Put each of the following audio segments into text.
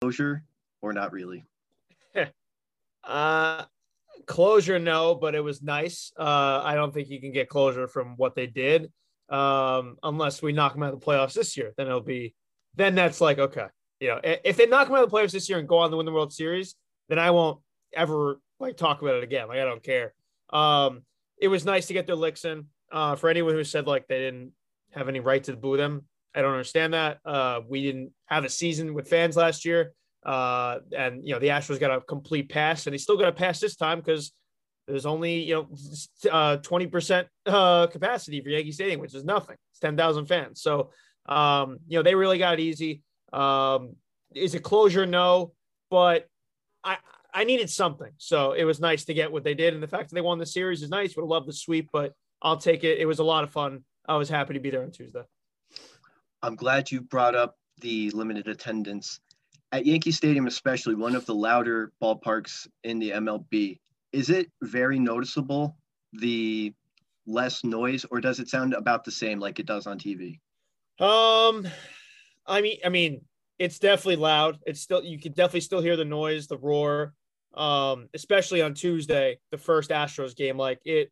closure or not really? uh, closure, no, but it was nice. Uh, I don't think you can get closure from what they did, um, unless we knock them out of the playoffs this year. Then it'll be, then that's like okay, you know, if they knock them out of the playoffs this year and go on to win the World Series, then I won't ever like talk about it again. Like I don't care. Um, it was nice to get their licks in. Uh, for anyone who said like they didn't have any right to boo them, I don't understand that. Uh, we didn't have a season with fans last year. Uh, and you know the Astros got a complete pass, and they still got a pass this time because there's only you know uh, twenty percent uh, capacity for Yankee Stadium, which is nothing. It's ten thousand fans, so um, you know they really got it easy. Um, is it closure? No, but I I needed something, so it was nice to get what they did, and the fact that they won the series is nice. Would have loved the sweep, but I'll take it. It was a lot of fun. I was happy to be there on Tuesday. I'm glad you brought up the limited attendance at Yankee Stadium, especially one of the louder ballparks in the MLB, is it very noticeable the less noise, or does it sound about the same like it does on TV? Um, I mean, I mean, it's definitely loud. It's still you can definitely still hear the noise, the roar. Um, especially on Tuesday, the first Astros game. Like it,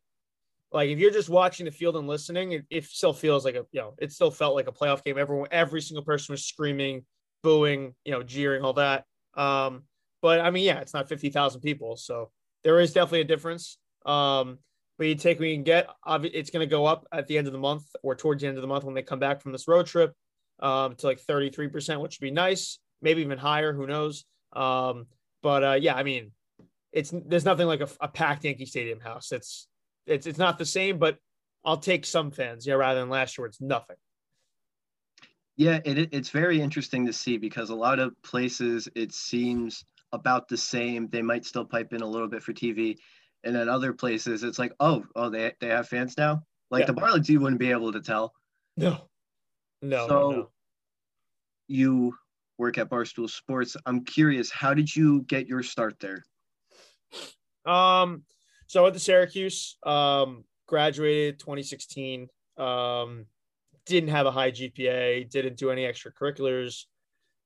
like if you're just watching the field and listening, it, it still feels like a you know, it still felt like a playoff game. Everyone, every single person was screaming booing, you know, jeering, all that. Um, but I mean, yeah, it's not 50,000 people. So there is definitely a difference. Um, but you take what you can get, it's going to go up at the end of the month or towards the end of the month when they come back from this road trip um, to like 33%, which would be nice, maybe even higher. Who knows? Um, but uh, yeah, I mean, it's there's nothing like a, a, packed Yankee Stadium house. It's it's it's not the same, but I'll take some fans, yeah, rather than last year. It's nothing. Yeah, it, it's very interesting to see because a lot of places it seems about the same. They might still pipe in a little bit for TV, and then other places it's like, oh, oh, they they have fans now. Like yeah. the Marlins, you wouldn't be able to tell. No, no. So no. you work at Barstool Sports. I'm curious, how did you get your start there? Um, so I went to Syracuse. Um, graduated 2016. Um, didn't have a high GPA, didn't do any extracurriculars,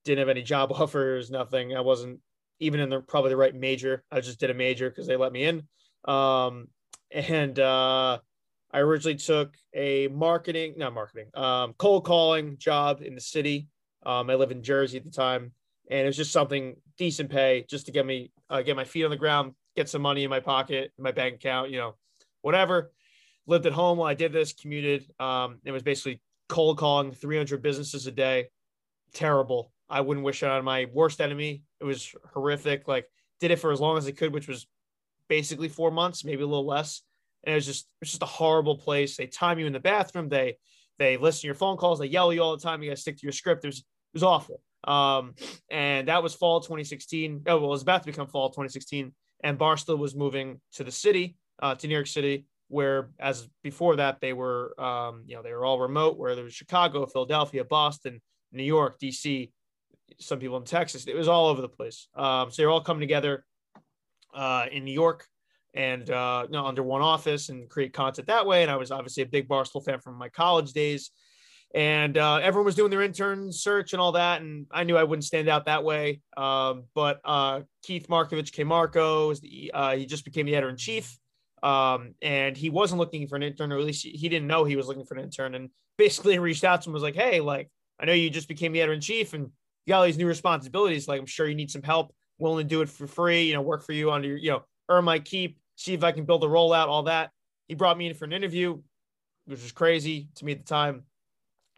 didn't have any job offers, nothing. I wasn't even in the probably the right major. I just did a major because they let me in. Um, and uh, I originally took a marketing, not marketing, um, cold calling job in the city. Um, I live in Jersey at the time, and it was just something decent pay just to get me uh, get my feet on the ground, get some money in my pocket, in my bank account, you know, whatever. Lived at home while I did this, commuted. Um, it was basically cold calling 300 businesses a day. Terrible. I wouldn't wish it on my worst enemy. It was horrific. Like did it for as long as I could, which was basically four months, maybe a little less. And it was just it's just a horrible place. They time you in the bathroom. They they listen to your phone calls. They yell at you all the time. You got to stick to your script. It was it was awful. Um, and that was fall 2016. Oh well, it was about to become fall 2016. And Barstool was moving to the city, uh, to New York City, where as before that they were um, you know they were all remote where there was chicago philadelphia boston new york dc some people in texas. It was all over the place. Um, so they're all coming together uh, in new york and uh, you know, under one office and create content that way. And i was obviously a big barstool fan from my college days and uh, everyone was doing their intern search and all that and i knew i wouldn't stand out that way um, but uh, keith markovich KMarko the, uh, he just became the editor-in-chief um, and he wasn't looking for an intern, or at least he didn't know he was looking for an intern. And basically reached out to him, was like, Hey, like, I know you just became the editor in chief and you got all these new responsibilities. Like, I'm sure you need some help, willing to do it for free, you know, work for you under your, you know, earn my keep, see if I can build a rollout, all that. He brought me in for an interview, which was crazy to me at the time.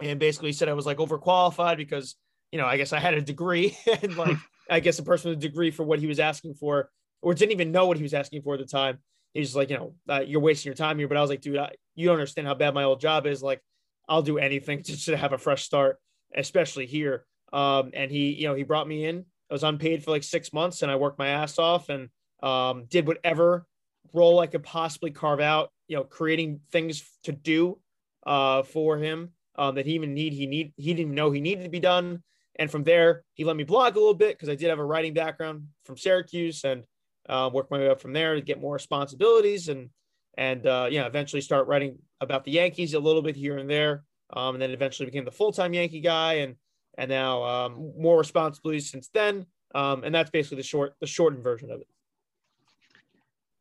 And basically said I was like overqualified because, you know, I guess I had a degree and like, I guess a person with a degree for what he was asking for, or didn't even know what he was asking for at the time he's like, you know, uh, you're wasting your time here. But I was like, dude, I, you don't understand how bad my old job is. Like, I'll do anything to, to have a fresh start, especially here. Um, and he, you know, he brought me in. I was unpaid for like six months, and I worked my ass off and um, did whatever role I could possibly carve out. You know, creating things to do uh, for him um, that he even need. He need. He didn't know he needed to be done. And from there, he let me blog a little bit because I did have a writing background from Syracuse, and uh, work my way up from there to get more responsibilities and and uh, yeah, eventually start writing about the Yankees a little bit here and there, um, and then eventually became the full time Yankee guy and and now um, more responsibilities since then. Um, and that's basically the short, the shortened version of it.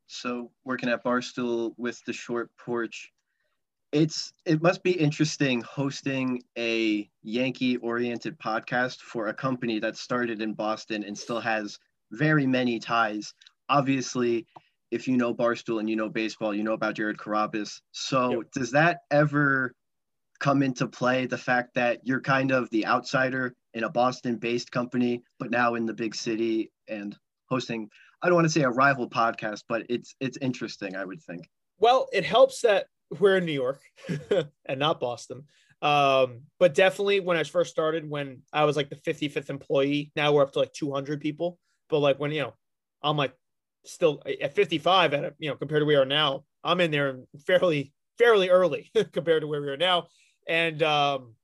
So working at Barstool with the short porch, it's it must be interesting hosting a Yankee oriented podcast for a company that started in Boston and still has very many ties. Obviously, if you know Barstool and you know baseball, you know about Jared Carrabis. So yep. does that ever come into play? The fact that you're kind of the outsider in a Boston based company, but now in the big city and hosting I don't want to say a rival podcast, but it's it's interesting, I would think. Well, it helps that we're in New York and not Boston. Um, but definitely when I first started, when I was like the 55th employee, now we're up to like 200 people. But like when you know, I'm like still at 55 at a, you know compared to where we are now, I'm in there fairly fairly early compared to where we are now, and um,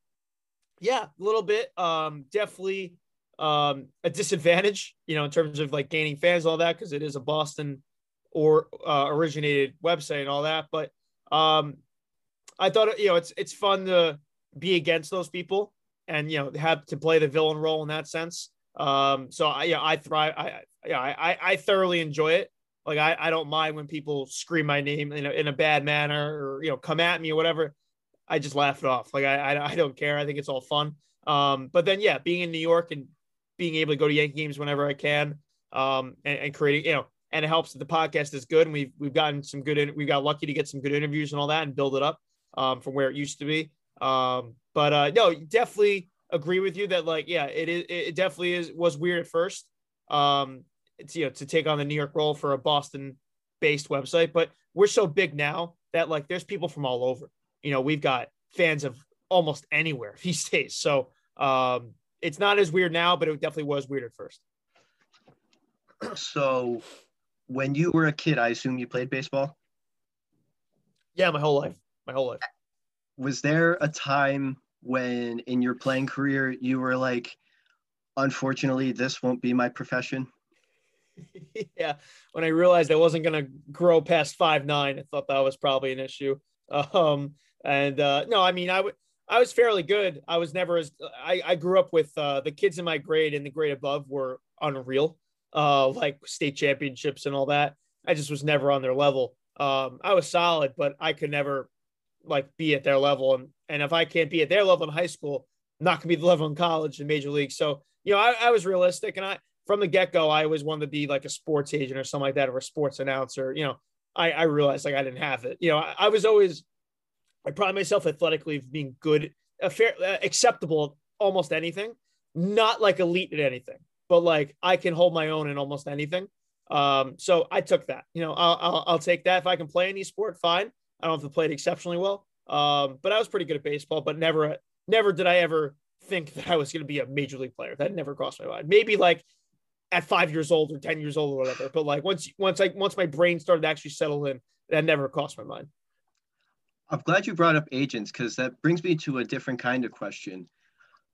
yeah, a little bit. Um, definitely um, a disadvantage, you know, in terms of like gaining fans, all that, because it is a Boston or uh, originated website and all that. But um, I thought, you know, it's it's fun to be against those people and you know have to play the villain role in that sense. Um, so I, yeah, I thrive. I, yeah, I, I thoroughly enjoy it. Like I, I don't mind when people scream my name in a, in a bad manner or you know come at me or whatever. I just laugh it off. Like I, I, I don't care. I think it's all fun. Um, but then yeah, being in New York and being able to go to Yankee games whenever I can, um, and, and creating, you know, and it helps that the podcast is good. And we've we've gotten some good, in, we got lucky to get some good interviews and all that, and build it up um, from where it used to be. Um, but uh, no, definitely agree with you that like, yeah, it is. It definitely is was weird at first. Um, it's you know to take on the New York role for a Boston based website, but we're so big now that like there's people from all over. You know, we've got fans of almost anywhere these days. So um, it's not as weird now, but it definitely was weird at first. So, when you were a kid, I assume you played baseball. Yeah, my whole life. My whole life. Was there a time when in your playing career you were like, unfortunately, this won't be my profession? yeah, when I realized I wasn't going to grow past five nine, I thought that was probably an issue. Um, and uh, no, I mean, I would I was fairly good. I was never as I, I grew up with uh, the kids in my grade and the grade above were unreal, uh, like state championships and all that. I just was never on their level. Um, I was solid, but I could never like be at their level. And and if I can't be at their level in high school, I'm not gonna be the level in college and major league. So you know, I, I was realistic, and I from the get go, I always wanted to be like a sports agent or something like that, or a sports announcer. You know, I, I realized like I didn't have it. You know, I, I was always I pride myself athletically of being good, a fair, uh, acceptable almost anything, not like elite at anything, but like I can hold my own in almost anything. Um, so I took that. You know, I'll, I'll, I'll take that if I can play any sport. Fine. I don't have to play it exceptionally well. Um, but I was pretty good at baseball, but never, never did I ever think that I was going to be a major league player. That never crossed my mind. Maybe like at five years old or 10 years old or whatever. But like once, once I, once my brain started to actually settle in, that never crossed my mind. I'm glad you brought up agents because that brings me to a different kind of question.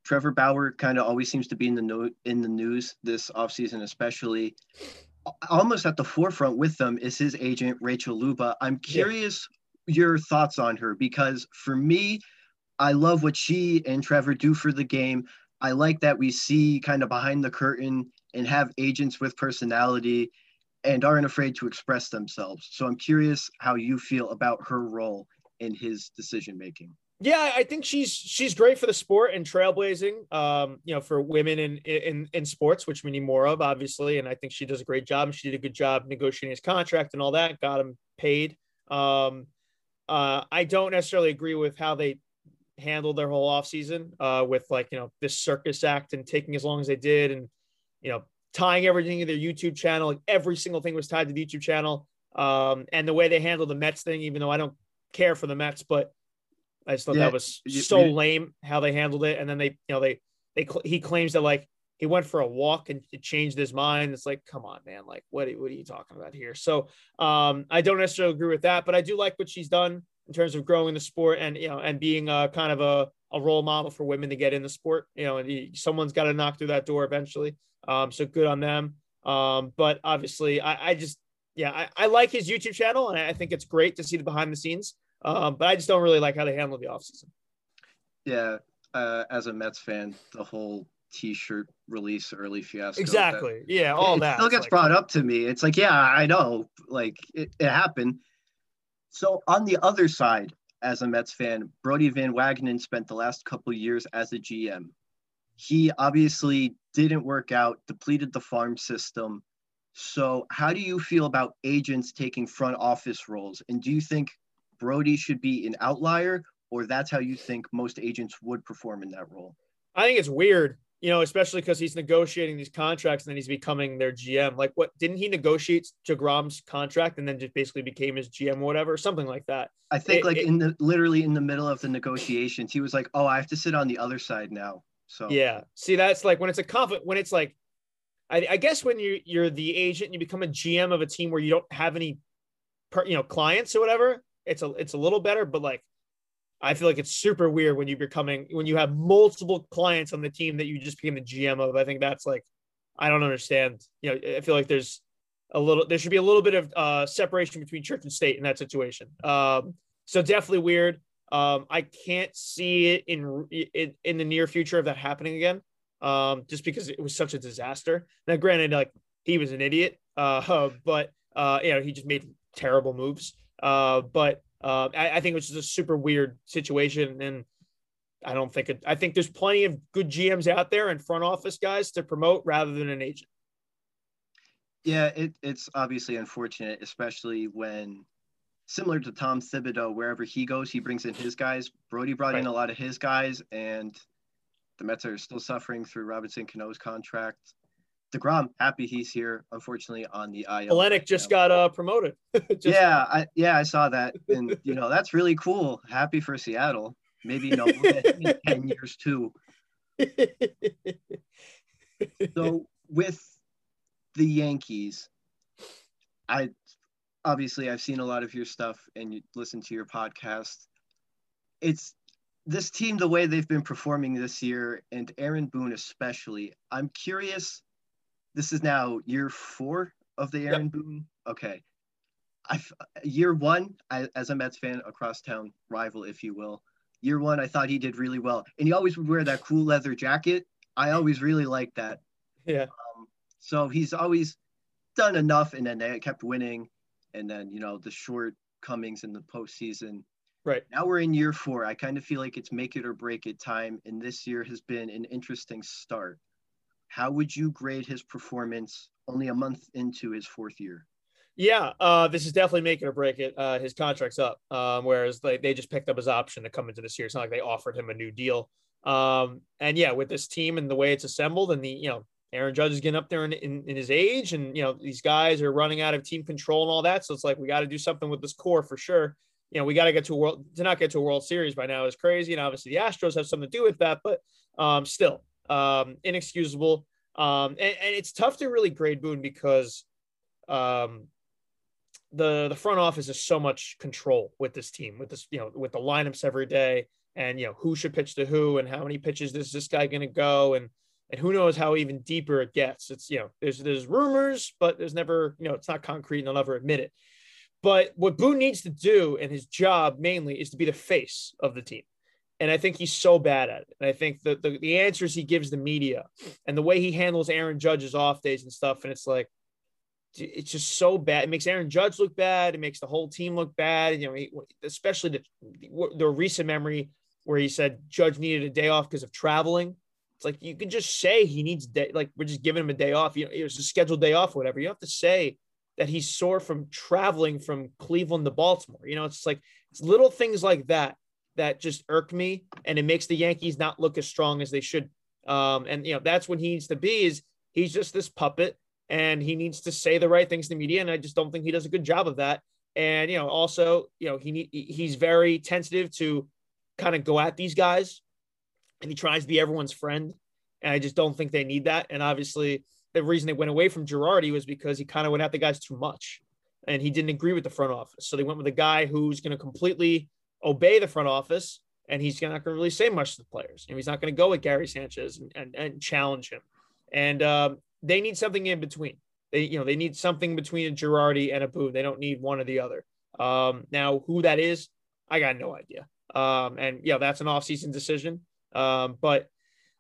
Trevor Bauer kind of always seems to be in the no- in the news this offseason, especially almost at the forefront with them is his agent Rachel Luba. I'm curious yeah. your thoughts on her because for me, I love what she and Trevor do for the game. I like that we see kind of behind the curtain and have agents with personality and aren't afraid to express themselves. So I'm curious how you feel about her role in his decision making. Yeah, I think she's she's great for the sport and trailblazing. Um, you know, for women in in in sports, which we need more of, obviously. And I think she does a great job. She did a good job negotiating his contract and all that. Got him paid. Um, uh, I don't necessarily agree with how they handled their whole offseason uh, with like you know this circus act and taking as long as they did, and you know tying everything to their YouTube channel. Like every single thing was tied to the YouTube channel. Um, and the way they handled the Mets thing, even though I don't care for the Mets, but I just thought yeah, that was so you, lame how they handled it. And then they, you know, they, they, he claims that like he went for a walk and it changed his mind. It's like, come on, man. Like, what, what are you talking about here? So um, I don't necessarily agree with that, but I do like what she's done in terms of growing the sport and, you know, and being a kind of a, a role model for women to get in the sport, you know, and he, someone's got to knock through that door eventually. Um, so good on them. Um, but obviously I, I just, yeah, I, I like his YouTube channel and I think it's great to see the behind the scenes. Um, but I just don't really like how they handle the offseason. Yeah, uh, as a Mets fan, the whole T-shirt release early fiasco. Exactly. That, yeah, all it that still gets like, brought up to me. It's like, yeah, I know, like it, it happened. So on the other side, as a Mets fan, Brodie Van Wagenen spent the last couple years as a GM. He obviously didn't work out, depleted the farm system. So, how do you feel about agents taking front office roles? And do you think Brodie should be an outlier, or that's how you think most agents would perform in that role? I think it's weird, you know, especially because he's negotiating these contracts and then he's becoming their GM. Like, what didn't he negotiate deGrom's contract and then just basically became his GM or whatever, something like that? I think, it, like it, in the literally in the middle of the negotiations, he was like, "Oh, I have to sit on the other side now." So yeah, see, that's like when it's a conflict, when it's like, I, I guess when you you're the agent and you become a GM of a team where you don't have any, per, you know, clients or whatever, it's a it's a little better. But like, I feel like it's super weird when you're becoming when you have multiple clients on the team that you just became the GM of. I think that's like, I don't understand. You know, I feel like there's a little there should be a little bit of uh, separation between church and state in that situation. Um, so definitely weird. Um, I can't see it in, in in the near future of that happening again. Um, just because it was such a disaster. Now, granted, like he was an idiot, uh, but uh, you know, he just made terrible moves. Uh, but uh, I, I think it was just a super weird situation, and I don't think it. I think there's plenty of good GMs out there and front office guys to promote rather than an agent. Yeah, it, it's obviously unfortunate, especially when similar to Tom Thibodeau, wherever he goes, he brings in his guys. Brodie brought right. in a lot of his guys, and the Mets are still suffering through Robinson Cano's contract. DeGrom, happy he's here. Unfortunately, on the IL. Right just got uh, promoted. just yeah, I, yeah, I saw that, and you know that's really cool. Happy for Seattle. Maybe you know ten years too. so with the Yankees, I obviously I've seen a lot of your stuff and you listen to your podcast. It's this team, the way they've been performing this year, and Aaron Boone especially. I'm curious. This is now year four of the Aaron yep. Boone. Okay, I year one I, as a Mets fan, across town rival, if you will. Year one, I thought he did really well, and he always would wear that cool leather jacket. I always really liked that. Yeah. Um, so he's always done enough, and then they kept winning and then you know the shortcomings in the postseason. Right now we're in year four. I kind of feel like it's make it or break it time, and this year has been an interesting start. How would you grade his performance only a month into his fourth year? Yeah, uh, this is definitely making or break it. Uh, his contract's up, um, whereas like they just picked up his option to come into this year. It's not like they offered him a new deal. Um, and yeah, with this team and the way it's assembled, and the you know Aaron Judge is getting up there in, in, in, his age, and you know these guys are running out of team control and all that. So it's like we got to do something with this core for sure. You know, we got to get to a world to not get to a World Series by now is crazy, and obviously the Astros have something to do with that, but um, still um, inexcusable. Um, and, and it's tough to really grade Boone because um, the the front office is so much control with this team, with this you know with the lineups every day, and you know who should pitch to who, and how many pitches is this guy going to go, and and who knows how even deeper it gets. It's you know there's there's rumors, but there's never you know it's not concrete, and they'll never admit it. But what Boone needs to do, and his job mainly, is to be the face of the team. And I think he's so bad at it. And I think the, the, the answers he gives the media and the way he handles Aaron Judge's off days and stuff, and it's like, it's just so bad. It makes Aaron Judge look bad. It makes the whole team look bad. You know, especially the, the recent memory where he said Judge needed a day off because of traveling. It's like you can just say he needs day, like we're just giving him a day off. You know, it was a scheduled day off, whatever. You have to say that he's sore from traveling from Cleveland to Baltimore. You know, it's like it's little things like that that just irk me, and it makes the Yankees not look as strong as they should. Um, and you know, that's when he needs to be. Is he's just this puppet, and he needs to say the right things to the media, and I just don't think he does a good job of that. And you know, also, you know, he he's very tentative to kind of go at these guys and he tries to be everyone's friend. And I just don't think they need that. And obviously, the reason they went away from Girardi was because he kind of went at the guys too much and he didn't agree with the front office. So they went with a guy who's going to completely obey the front office and he's not going to really say much to the players. And he's not going to go with Gary Sanchez and, and, and challenge him. And um, they need something in between. They, you know, they need something between a Girardi and a Boone. They don't need one or the other. Um, now, who that is, I got no idea. Um, and yeah, that's an offseason decision. Um, but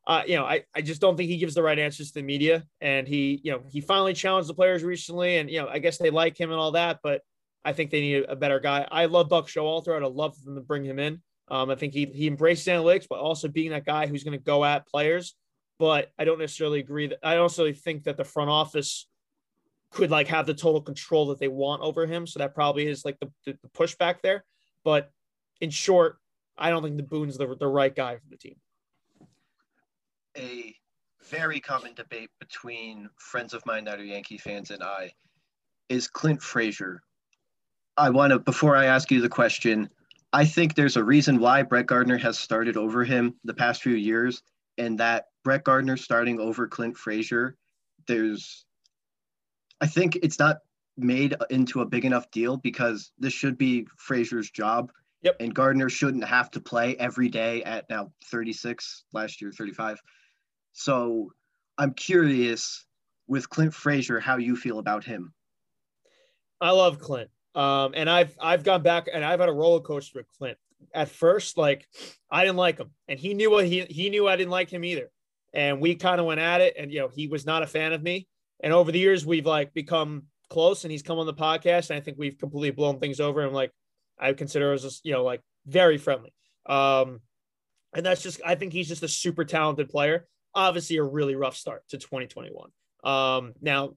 uh, you know, I, I just don't think he gives the right answers to the media. And he, you know, he finally challenged the players recently, and you know, I guess they like him and all that, but I think they need a better guy. I love Buck Showalter. I'd love for them to bring him in. Um, I think he he embraces analytics, but also being that guy who's going to go at players. But I don't necessarily agree that I don't necessarily think that the front office could like have the total control that they want over him. So that probably is like the, the, the pushback there. But in short, I don't think the Boone's the, the right guy for the team. A very common debate between friends of mine that are Yankee fans and I is Clint Frazier. I want to, before I ask you the question, I think there's a reason why Brett Gardner has started over him the past few years, and that Brett Gardner starting over Clint Frazier, there's, I think it's not made into a big enough deal because this should be Frazier's job. Yep. And Gardner shouldn't have to play every day at now 36, last year 35. So I'm curious with Clint Frazier how you feel about him. I love Clint. Um, and I've I've gone back and I've had a roller coaster with Clint. At first, like I didn't like him, and he knew what he he knew I didn't like him either. And we kind of went at it, and you know he was not a fan of me. And over the years, we've like become close, and he's come on the podcast, and I think we've completely blown things over. And like I consider us, you know, like very friendly. Um, and that's just I think he's just a super talented player. Obviously, a really rough start to 2021. Um, now,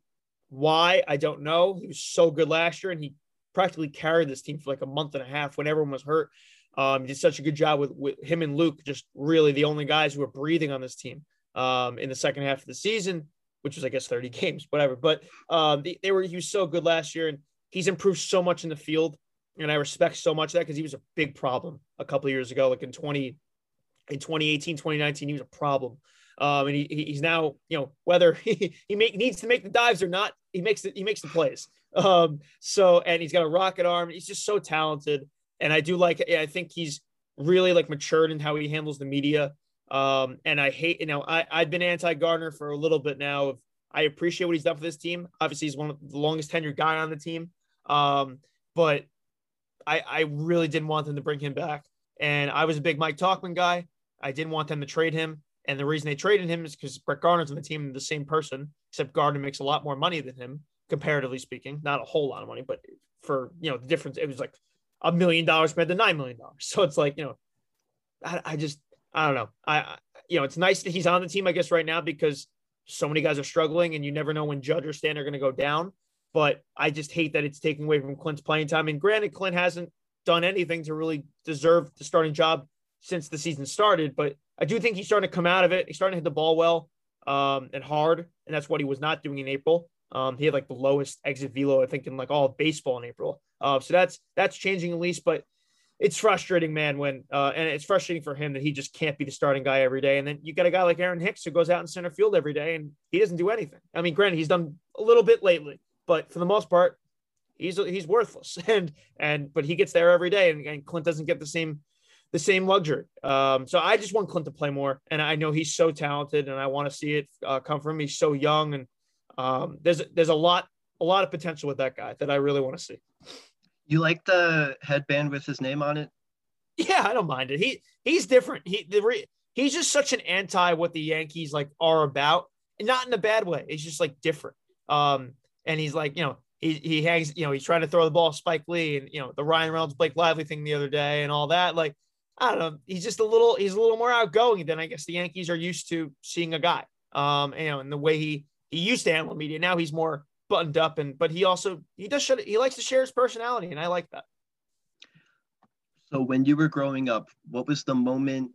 why I don't know. He was so good last year, and he practically carried this team for like a month and a half when everyone was hurt. Um, did such a good job with, with him and Luke, just really the only guys who were breathing on this team um, in the second half of the season, which was, I guess, 30 games, whatever. But um, they, they were, he was so good last year and he's improved so much in the field. And I respect so much that because he was a big problem a couple of years ago, like in 20, in 2018, 2019, he was a problem. Um, and he, he's now, you know, whether he, he make, needs to make the dives or not, he makes it, he makes the plays. Um, so, and he's got a rocket arm. He's just so talented. And I do like, I think he's really like matured in how he handles the media. Um, and I hate, you know, I, I've been anti Gardner for a little bit now. Of I appreciate what he's done for this team. Obviously, he's one of the longest tenured guy on the team. Um, but I, I really didn't want them to bring him back. And I was a big Mike Tauchman guy. I didn't want them to trade him. And the reason they traded him is because Brett Gardner's on the team, the same person, except Gardner makes a lot more money than him comparatively speaking, not a whole lot of money, but for you know the difference, it was like a million dollars compared to nine million dollars. So it's like you know, I, I just I don't know. I you know it's nice that he's on the team, I guess, right now because so many guys are struggling, and you never know when Judge or Stan are going to go down. But I just hate that it's taking away from Clint's playing time. And granted, Clint hasn't done anything to really deserve the starting job since the season started, but I do think he's starting to come out of it. He's starting to hit the ball well um, and hard, and that's what he was not doing in April. Um, he had like the lowest exit velo, I think, in like all of baseball in April. Uh, so that's that's changing at least, but it's frustrating, man. When uh, and it's frustrating for him that he just can't be the starting guy every day. And then you got a guy like Aaron Hicks who goes out in center field every day and he doesn't do anything. I mean, granted, he's done a little bit lately, but for the most part, he's he's worthless. And and but he gets there every day, and, and Clint doesn't get the same the same luxury. Um, so I just want Clint to play more, and I know he's so talented, and I want to see it uh, come from him. He's so young, and um, there's there's a lot a lot of potential with that guy that I really want to see. You like the headband with his name on it? Yeah, I don't mind it. He he's different. He the re, he's just such an anti what the Yankees like are about, and not in a bad way. It's just like different. Um, and he's like, you know, he he hangs, you know, he's trying to throw the ball Spike Lee and you know the Ryan Reynolds Blake Lively thing the other day and all that. Like, I don't know. He's just a little he's a little more outgoing than I guess the Yankees are used to seeing a guy. Um, you know, and the way he he used to handle media. Now he's more buttoned up and but he also he does he likes to share his personality and I like that. So when you were growing up, what was the moment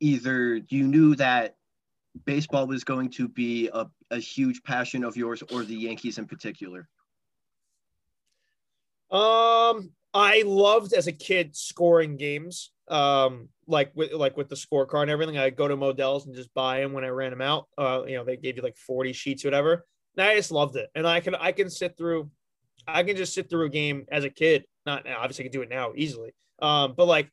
either you knew that baseball was going to be a, a huge passion of yours or the Yankees in particular? Um I loved as a kid scoring games. Um like with like with the scorecard and everything. I go to Modell's and just buy them when I ran them out. Uh, you know, they gave you like 40 sheets, whatever. And I just loved it. And I can I can sit through I can just sit through a game as a kid. Not obviously I can do it now easily. Um, but like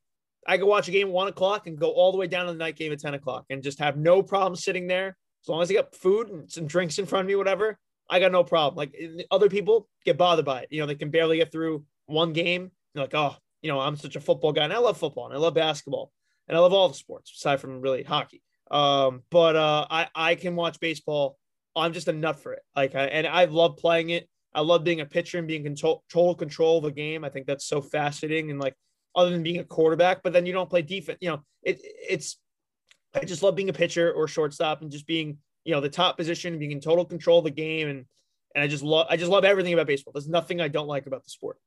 I could watch a game at one o'clock and go all the way down to the night game at 10 o'clock and just have no problem sitting there. As long as I got food and some drinks in front of me, whatever, I got no problem. Like other people get bothered by it. You know, they can barely get through one game. They're like, oh, you know, I'm such a football guy and I love football and I love basketball. And I love all the sports aside from really hockey. Um, but uh, I I can watch baseball. I'm just a nut for it. Like, I, and I love playing it. I love being a pitcher and being control total control of a game. I think that's so fascinating. And like, other than being a quarterback, but then you don't play defense. You know, it it's. I just love being a pitcher or shortstop and just being you know the top position, being in total control of the game, and and I just love I just love everything about baseball. There's nothing I don't like about the sport.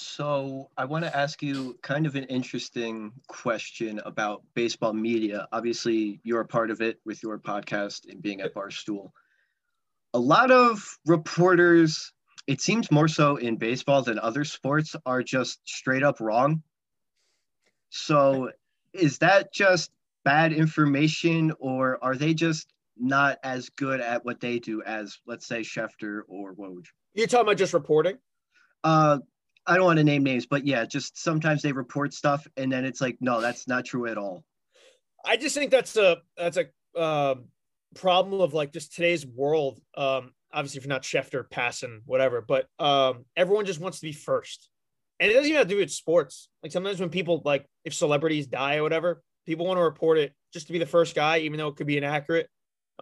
So I want to ask you kind of an interesting question about baseball media. Obviously, you're a part of it with your podcast and being at Barstool. A lot of reporters, it seems more so in baseball than other sports, are just straight up wrong. So is that just bad information or are they just not as good at what they do as let's say Schefter or Woj? You're talking about just reporting? Uh I don't want to name names, but yeah, just sometimes they report stuff and then it's like, no, that's not true at all. I just think that's a that's a uh, problem of like just today's world. Um, obviously, if you're not Schefter, Passan, whatever, but um, everyone just wants to be first, and it doesn't even have to do with sports. Like sometimes when people like if celebrities die or whatever, people want to report it just to be the first guy, even though it could be inaccurate.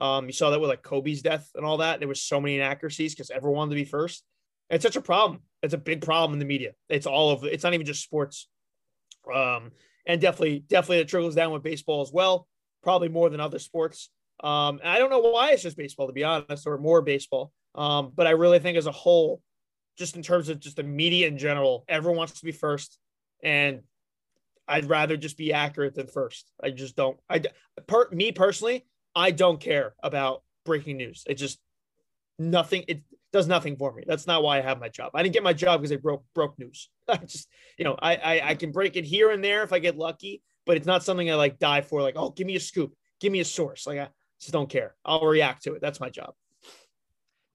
Um, you saw that with like Kobe's death and all that. There was so many inaccuracies because everyone wanted to be first. It's such a problem. It's a big problem in the media. It's all of it's not even just sports. Um, and definitely, definitely it trickles down with baseball as well, probably more than other sports. Um, I don't know why it's just baseball, to be honest, or more baseball. Um, but I really think as a whole, just in terms of just the media in general, everyone wants to be first. And I'd rather just be accurate than first. I just don't. I per, me personally, I don't care about breaking news. It just nothing. It does nothing for me. That's not why I have my job. I didn't get my job because I broke broke news. I just you know I, I I can break it here and there if I get lucky, but it's not something I like die for. Like oh, give me a scoop, give me a source. Like I just don't care. I'll react to it. That's my job.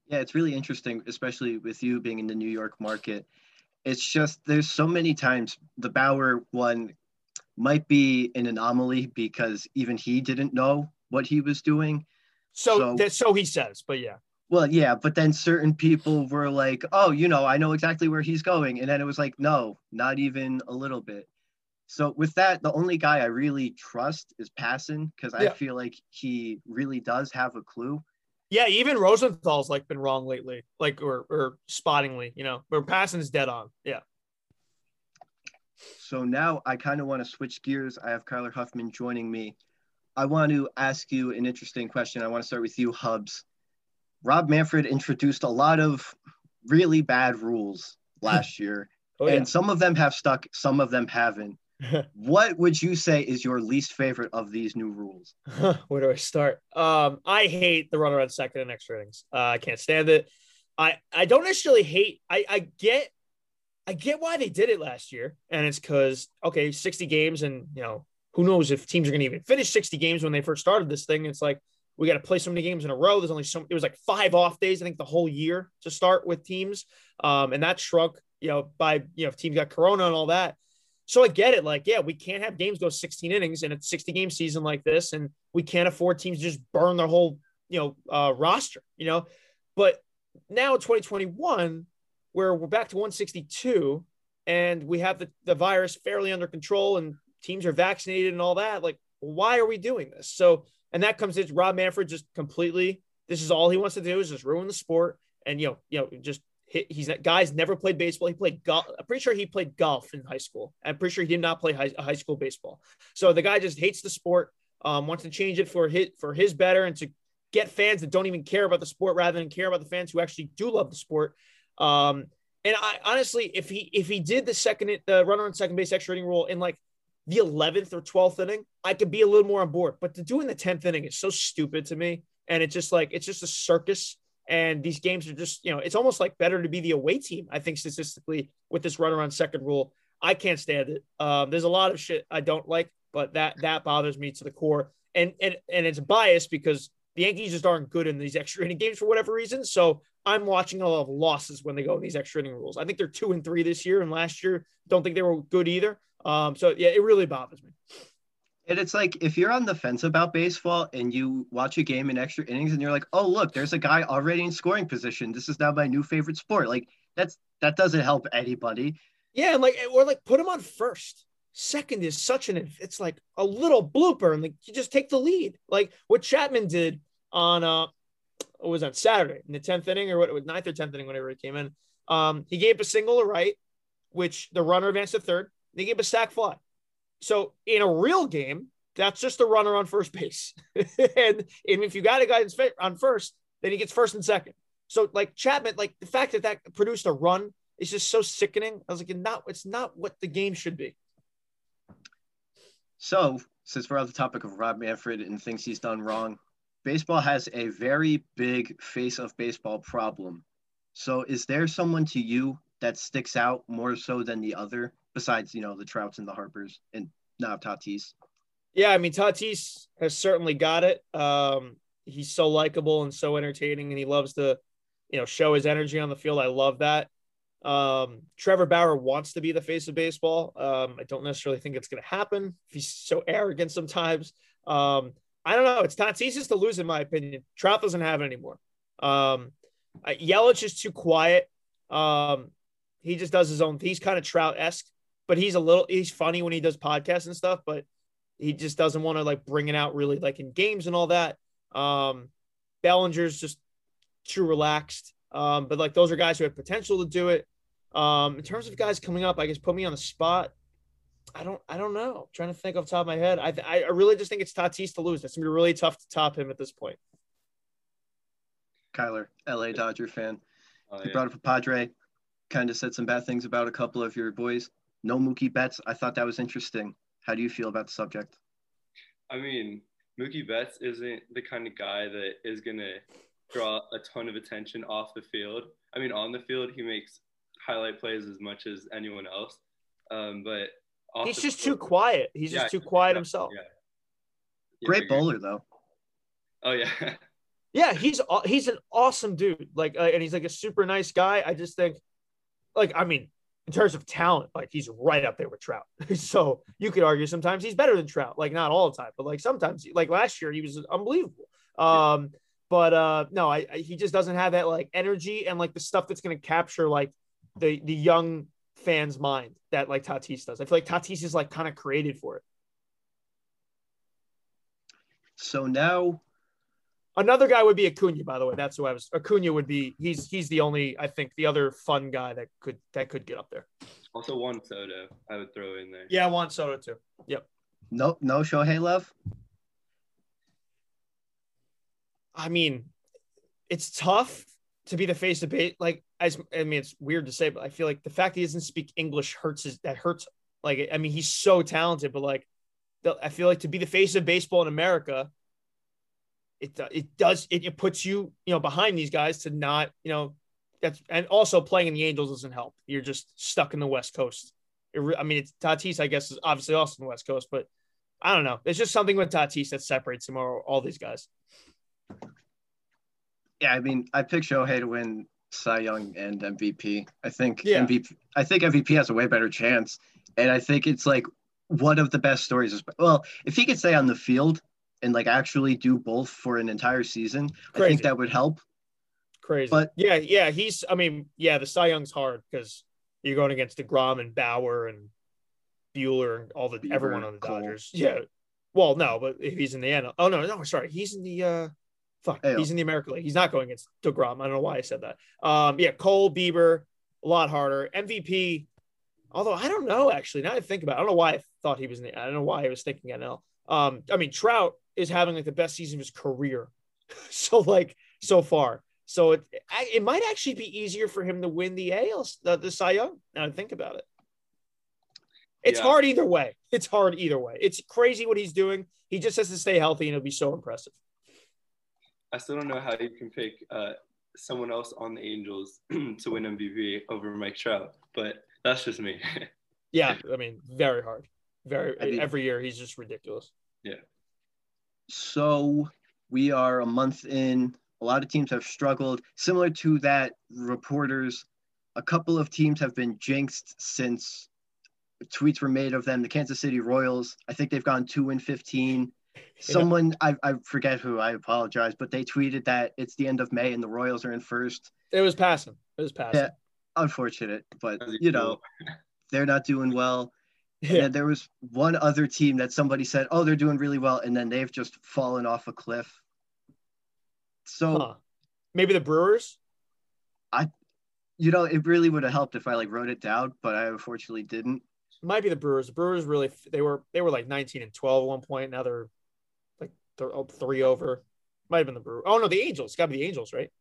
Yeah, it's really interesting, especially with you being in the New York market. It's just there's so many times the Bauer one might be an anomaly because even he didn't know what he was doing. So, so that so he says, but yeah. Well, yeah, but then certain people were like, "Oh, you know, I know exactly where he's going," and then it was like, "No, not even a little bit." So with that, the only guy I really trust is Passan because I feel like he really does have a clue. Yeah, even Rosenthal's like been wrong lately, like or or spottingly, you know, where Passan's dead on. Yeah. So now I kind of want to switch gears. I have Kyler Huffman joining me. I want to ask you an interesting question. I want to start with you, Hubs. Rob Manfred introduced a lot of really bad rules last year, oh, yeah. and some of them have stuck, some of them haven't. what would you say is your least favorite of these new rules? Where do I start? Um, I hate the runner on second and extra innings. Uh, I can't stand it. I I don't necessarily hate. I I get I get why they did it last year, and it's because okay, sixty games, and you know who knows if teams are going to even finish sixty games when they first started this thing. It's like we got to play so many games in a row. There's only so it was like five off days, I think, the whole year to start with teams, um, and that shrunk, you know, by you know if teams got Corona and all that. So I get it. Like, yeah, we can't have games go 16 innings in a 60 game season like this, and we can't afford teams to just burn their whole, you know, uh, roster. You know, but now 2021, where we're back to 162, and we have the, the virus fairly under control, and teams are vaccinated and all that. Like, why are we doing this? So, and that comes in Rob Manfred just completely. This is all he wants to do is just ruin the sport, and you know, you know, just he's that guy's never played baseball. He played golf. I'm pretty sure he played golf in high school. I'm pretty sure he did not play high, high school baseball. So the guy just hates the sport, um, wants to change it for his, for his better and to get fans that don't even care about the sport rather than care about the fans who actually do love the sport. Um, and I honestly, if he if he did the second the runner on second base extra inning rule in like the 11th or 12th inning, I could be a little more on board. But to do in the 10th inning is so stupid to me. And it's just like it's just a circus and these games are just, you know, it's almost like better to be the away team, I think, statistically, with this runner on second rule. I can't stand it. Um, there's a lot of shit I don't like, but that that bothers me to the core. And and and it's biased because the Yankees just aren't good in these extra inning games for whatever reason. So I'm watching a lot of losses when they go in these extra inning rules. I think they're two and three this year, and last year don't think they were good either. Um, so yeah, it really bothers me. And it's like if you're on the fence about baseball and you watch a game in extra innings and you're like, oh look, there's a guy already in scoring position. This is now my new favorite sport. Like that's that doesn't help anybody. Yeah, and like or like put him on first. Second is such an it's like a little blooper, and like you just take the lead. Like what Chapman did on uh it was on Saturday in the 10th inning or what it was ninth or 10th inning, whenever it came in. Um, he gave a single to right, which the runner advanced to third. They gave a sac fly. So in a real game, that's just a runner on first base. and, and if you got a guy on first, then he gets first and second. So like Chapman, like the fact that that produced a run is just so sickening. I was like, not it's not what the game should be. So since we're on the topic of Rob Manfred and things he's done wrong, baseball has a very big face of baseball problem. So is there someone to you that sticks out more so than the other, besides, you know, the Trouts and the Harpers and now Tatis? Yeah, I mean Tatis has certainly got it. Um, he's so likable and so entertaining, and he loves to, you know, show his energy on the field. I love that. Um, Trevor Bauer wants to be the face of baseball. Um, I don't necessarily think it's going to happen. He's so arrogant sometimes. Um, I don't know. It's Tatis just to lose, in my opinion. Trout doesn't have it anymore. Um, Yelich is too quiet. Um, he just does his own. He's kind of Trout esque, but he's a little. He's funny when he does podcasts and stuff, but he just doesn't want to like bring it out really like in games and all that. Um, Bellinger's just too relaxed. Um, but like those are guys who have potential to do it. Um, in terms of guys coming up, I guess put me on the spot. I don't I don't know. I'm trying to think off the top of my head. I I really just think it's Tatis to lose. That's gonna be really tough to top him at this point. Kyler, LA Dodger fan. Oh, yeah. You brought up a Padre, kind of said some bad things about a couple of your boys. No Mookie Betts. I thought that was interesting. How do you feel about the subject? I mean, Mookie Betts isn't the kind of guy that is gonna draw a ton of attention off the field. I mean, on the field, he makes highlight plays as much as anyone else. Um, but he's just field, too quiet. He's yeah, just too quiet himself. Yeah. Great bowler though. Oh yeah. yeah, he's he's an awesome dude. Like, uh, and he's like a super nice guy. I just think, like, I mean, in terms of talent, like he's right up there with Trout. so you could argue sometimes he's better than Trout. Like not all the time, but like sometimes, like last year, he was unbelievable. Um, but uh, no, I, I he just doesn't have that like energy and like the stuff that's going to capture like the the young fans' mind that like Tatis does. I feel like Tatis is like kind of created for it. So now another guy would be Acuna, by the way. That's who I was Acuna would be he's he's the only I think the other fun guy that could that could get up there. Also Juan Soto, I would throw in there. Yeah, Juan Soto too. Yep. No no Shohei love. I mean, it's tough to be the face of base. Like, as I mean, it's weird to say, but I feel like the fact he doesn't speak English hurts his, that hurts. Like, I mean, he's so talented, but like, the, I feel like to be the face of baseball in America, it uh, it does it, it puts you you know behind these guys to not you know that's and also playing in the Angels doesn't help. You're just stuck in the West Coast. It, I mean, it's Tatis, I guess, is obviously also in the West Coast, but I don't know. It's just something with Tatis that separates him or all these guys. Yeah, I mean, I picked Shohei to win Cy Young and MVP. I think yeah. MVP. I think MVP has a way better chance, and I think it's like one of the best stories. Well, if he could stay on the field and like actually do both for an entire season, Crazy. I think that would help. Crazy, but yeah, yeah, he's. I mean, yeah, the Cy Young's hard because you're going against Degrom and Bauer and Buehler and all the Bieber, everyone on the Cole. Dodgers. Yeah. Well, no, but if he's in the end, oh no, no, sorry, he's in the. uh Fuck, Ayo. he's in the American League. He's not going against Degrom. I don't know why I said that. Um, yeah, Cole Bieber, a lot harder. MVP, although I don't know actually. Now I think about, it, I don't know why I thought he was in the. I don't know why I was thinking NL. Um, I mean Trout is having like the best season of his career, so like so far. So it it might actually be easier for him to win the AL the, the Cy Young. Now I think about it. It's yeah. hard either way. It's hard either way. It's crazy what he's doing. He just has to stay healthy and it'll be so impressive. I still don't know how you can pick uh, someone else on the Angels to win MVP over Mike Trout, but that's just me. yeah, I mean, very hard. Very I mean, every year he's just ridiculous. Yeah. So we are a month in. A lot of teams have struggled. Similar to that, reporters, a couple of teams have been jinxed since tweets were made of them. The Kansas City Royals, I think they've gone two and fifteen. Someone I, I forget who i apologize but they tweeted that it's the end of may and the royals are in first. It was Passan. It was Passan. Yeah unfortunate but you know they're not doing well Yeah. And there was one other team that somebody said, "Oh, they're doing really well," and then they've just fallen off a cliff. So huh. maybe the Brewers. I, you know, it really would have helped if I like wrote it down, but I unfortunately didn't. Might be the Brewers. The Brewers really they were they were like 19 and 12 at one point. Now they're like th- three over. Might have been the Brewers. Oh no, the Angels. Got to be the Angels, right?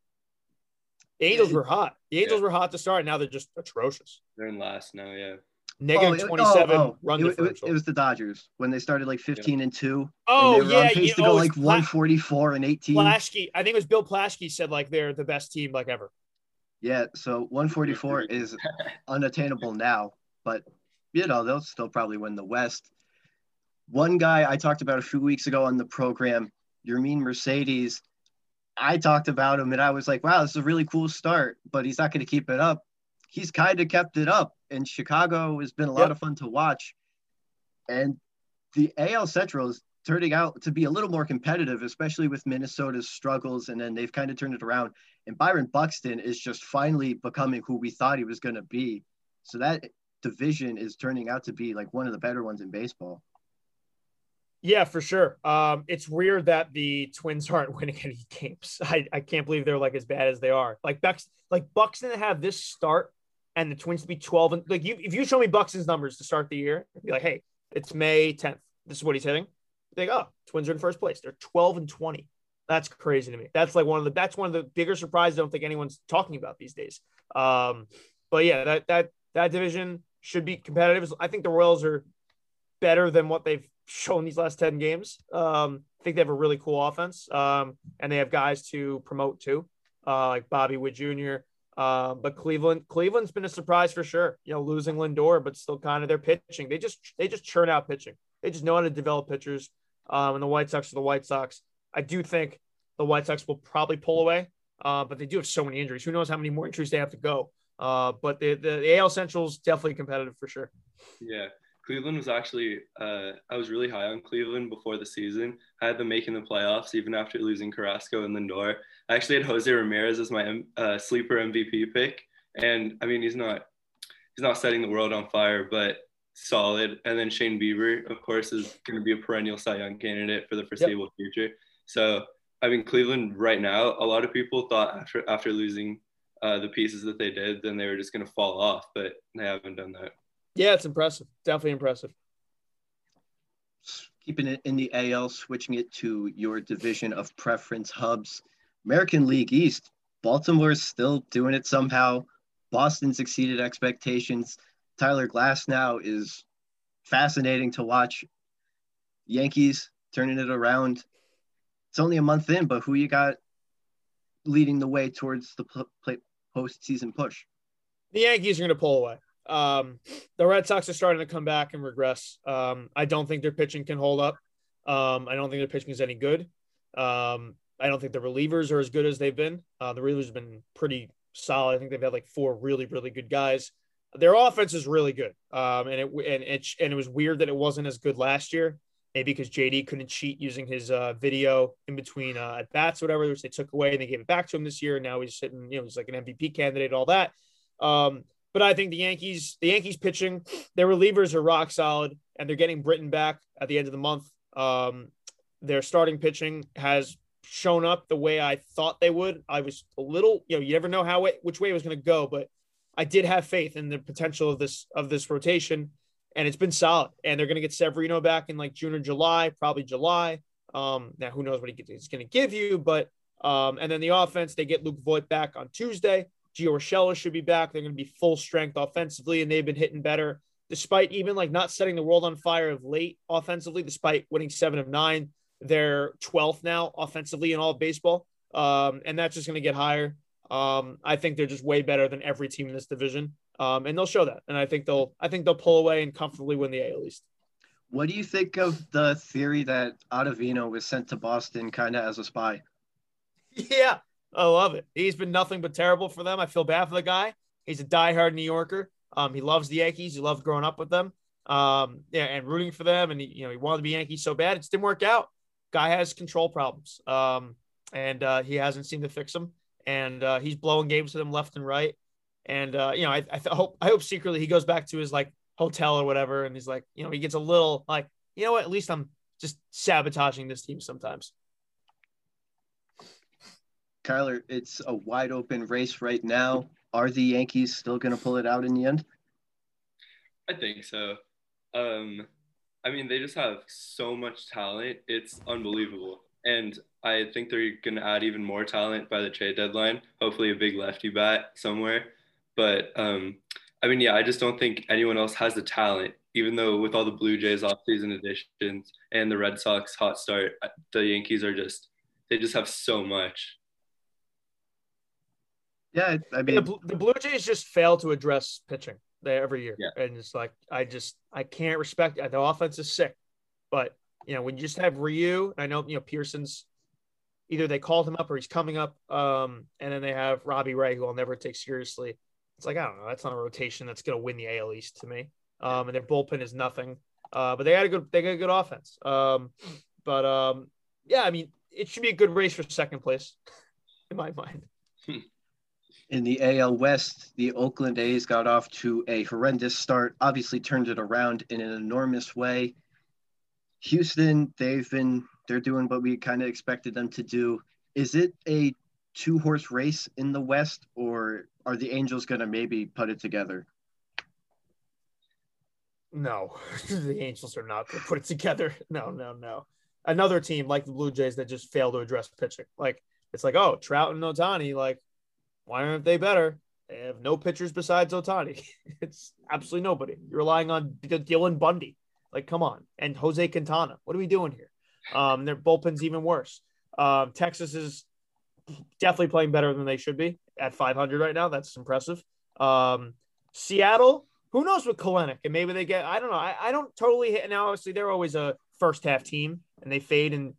The Angels were hot. The Angels yeah. were hot to start. Now they're just atrocious. They're in last now, yeah. Negative oh, oh, 27 oh, oh. run it, differential. It, it, was the Dodgers when they started like 15 yeah. and 2. Oh, and they were yeah. On pace yeah, to oh, go like 144 and 18. Plaschke, I think it was Bill Plaschke said like they're the best team like ever. Yeah, so 144 is unattainable now, but you know, they'll still probably win the West. One guy I talked about a few weeks ago on the program, Yermin Mercedes, I talked about him and I was like, wow, this is a really cool start, but he's not going to keep it up. He's kind of kept it up, and Chicago has been a lot yep. of fun to watch. And the AL Central is turning out to be a little more competitive, especially with Minnesota's struggles. And then they've kind of turned it around. And Byron Buxton is just finally becoming who we thought he was going to be. So that division is turning out to be like one of the better ones in baseball. Yeah, for sure. Um, it's weird that the Twins aren't winning any games. I, I can't believe they're like as bad as they are. Like Bucks, like Buxton to have this start and the Twins to be 12 and like you if you show me Buxton's numbers to start the year, be like, hey, it's May 10th. This is what he's hitting. They go, oh, Twins are in first place. They're 12 and 20. That's crazy to me. That's like one of the that's one of the bigger surprises. I don't think anyone's talking about these days. Um, but yeah, that that that division should be competitive. I think the Royals are better than what they've shown these last 10 games. Um, I think they have a really cool offense. Um, and they have guys to promote too, uh, like Bobby Witt Jr. Uh, but Cleveland, Cleveland's been a surprise for sure. You know, losing Lindor, but still kind of their pitching. They just they just churn out pitching. They just know how to develop pitchers. Um, and the White Sox are the White Sox. I do think the White Sox will probably pull away, uh, but they do have so many injuries. Who knows how many more injuries they have to go? Uh, but the, the, the AL Central's definitely competitive for sure. Yeah. Cleveland was actually, uh, I was really high on Cleveland before the season. I had them making the playoffs even after losing Carrasco and Lindor. I actually had Jose Ramirez as my uh, sleeper MVP pick. And I mean, he's not, he's not setting the world on fire, but solid. And then Shane Bieber, of course, is going to be a perennial Cy Young candidate for the foreseeable yep. future. So, I mean, Cleveland right now, a lot of people thought after after losing uh, the pieces that they did, then they were just going to fall off, but they haven't done that. Yeah, it's impressive. Definitely impressive. Keeping it in the AL, switching it to your division of preference Hubbs, American League East. Baltimore's still doing it somehow. Boston's exceeded expectations. Tyler Glasnow is fascinating to watch. Yankees turning it around. It's only a month in, but who you got leading the way towards the postseason push? The Yankees are going to pull away. Um, the Red Sox are starting to come back and regress. Um, I don't think their pitching can hold up. Um, I don't think their pitching is any good. Um, I don't think the relievers are as good as they've been. Uh, the relievers have been pretty solid. I think they've had like four really, really good guys their offense is really good. Um, and it and it and it was weird that it wasn't as good last year. Maybe because JD couldn't cheat using his uh, video in between uh, at bats, whatever, which they took away and they gave it back to him this year. And now he's sitting, you know, he's like an MVP candidate, all that. Um, but I think the Yankees, the Yankees pitching, their relievers are rock solid, and they're getting Britton back at the end of the month. Um, their starting pitching has shown up the way I thought they would. I was a little, you know, you never know how which way it was going to go, but I did have faith in the potential of this of this rotation, and it's been solid. And they're going to get Severino back in like June or July, probably July. Um, now who knows what he's going to give you, but um, and then the offense they get Luke Voit back on Tuesday. Gio Urshela should be back. They're going to be full strength offensively, and they've been hitting better despite even like not setting the world on fire of late offensively, despite winning seven of nine. They're 12th now offensively in all of baseball. Um, and that's just going to get higher. Um, I think they're just way better than every team in this division, um, and they'll show that. And I think they'll I think they'll pull away and comfortably win the AL East. What do you think of the theory that Ottavino was sent to Boston kind of as a spy? Yeah, I love it. He's been nothing but terrible for them. I feel bad for the guy. He's a diehard New Yorker. Um, he loves the Yankees. He loved growing up with them. Um, yeah, and rooting for them. And he, you know, he wanted to be Yankees so bad. It just didn't work out. Guy has control problems. Um, and uh, he hasn't seemed to fix them and uh, he's blowing games to them left and right. And uh, you know, I, I hope I hope secretly he goes back to his like hotel or whatever, and he's like, you know, he gets a little like, you know what? At least I'm just sabotaging this team sometimes. Kyler, it's a wide open race right now. Are the Yankees still going to pull it out in the end? I think so. Um, I mean, they just have so much talent. It's unbelievable. And I think they're going to add even more talent by the trade deadline. Hopefully, a big lefty bat somewhere. But um, I mean, yeah, I just don't think anyone else has the talent. Even though with all the Blue Jays offseason additions and the Red Sox hot start, the Yankees are just they just have so much. Yeah, I mean, the, the Blue Jays just fail to address pitching every year, yeah. and it's like I just I can't respect it. The offense is sick, but you know when you just have Ryu, I know you know Pearson's either they called him up or he's coming up, um, and then they have Robbie Ray, who I'll never take seriously. It's like I don't know, that's not a rotation that's going to win the AL East to me. Um, and their bullpen is nothing, uh, but they had a good they got a good offense. Um, but um, yeah, I mean it should be a good race for second place, in my mind. In the AL West, the Oakland A's got off to a horrendous start, obviously turned it around in an enormous way. Houston, they've been they're doing what we kind of expected them to do. Is it a two horse race in the West, or are the Angels going to maybe put it together? No, the Angels are not going to put it together. No, no, no. Another team like the Blue Jays that just fail to address pitching. Like it's like, oh, Trout and Ohtani, like why aren't they better? They have no pitchers besides Ohtani. it's absolutely nobody. You're relying on Dylan Bundy. Like, come on. And Jose Quintana. What are we doing here? Um, their bullpen's even worse. Um, Texas is definitely playing better than they should be at 500 right now. That's impressive. Um, Seattle, who knows with Kelenic? And maybe they get, I don't know. I, I don't totally hit. Now, obviously, they're always a first half team and they fade. And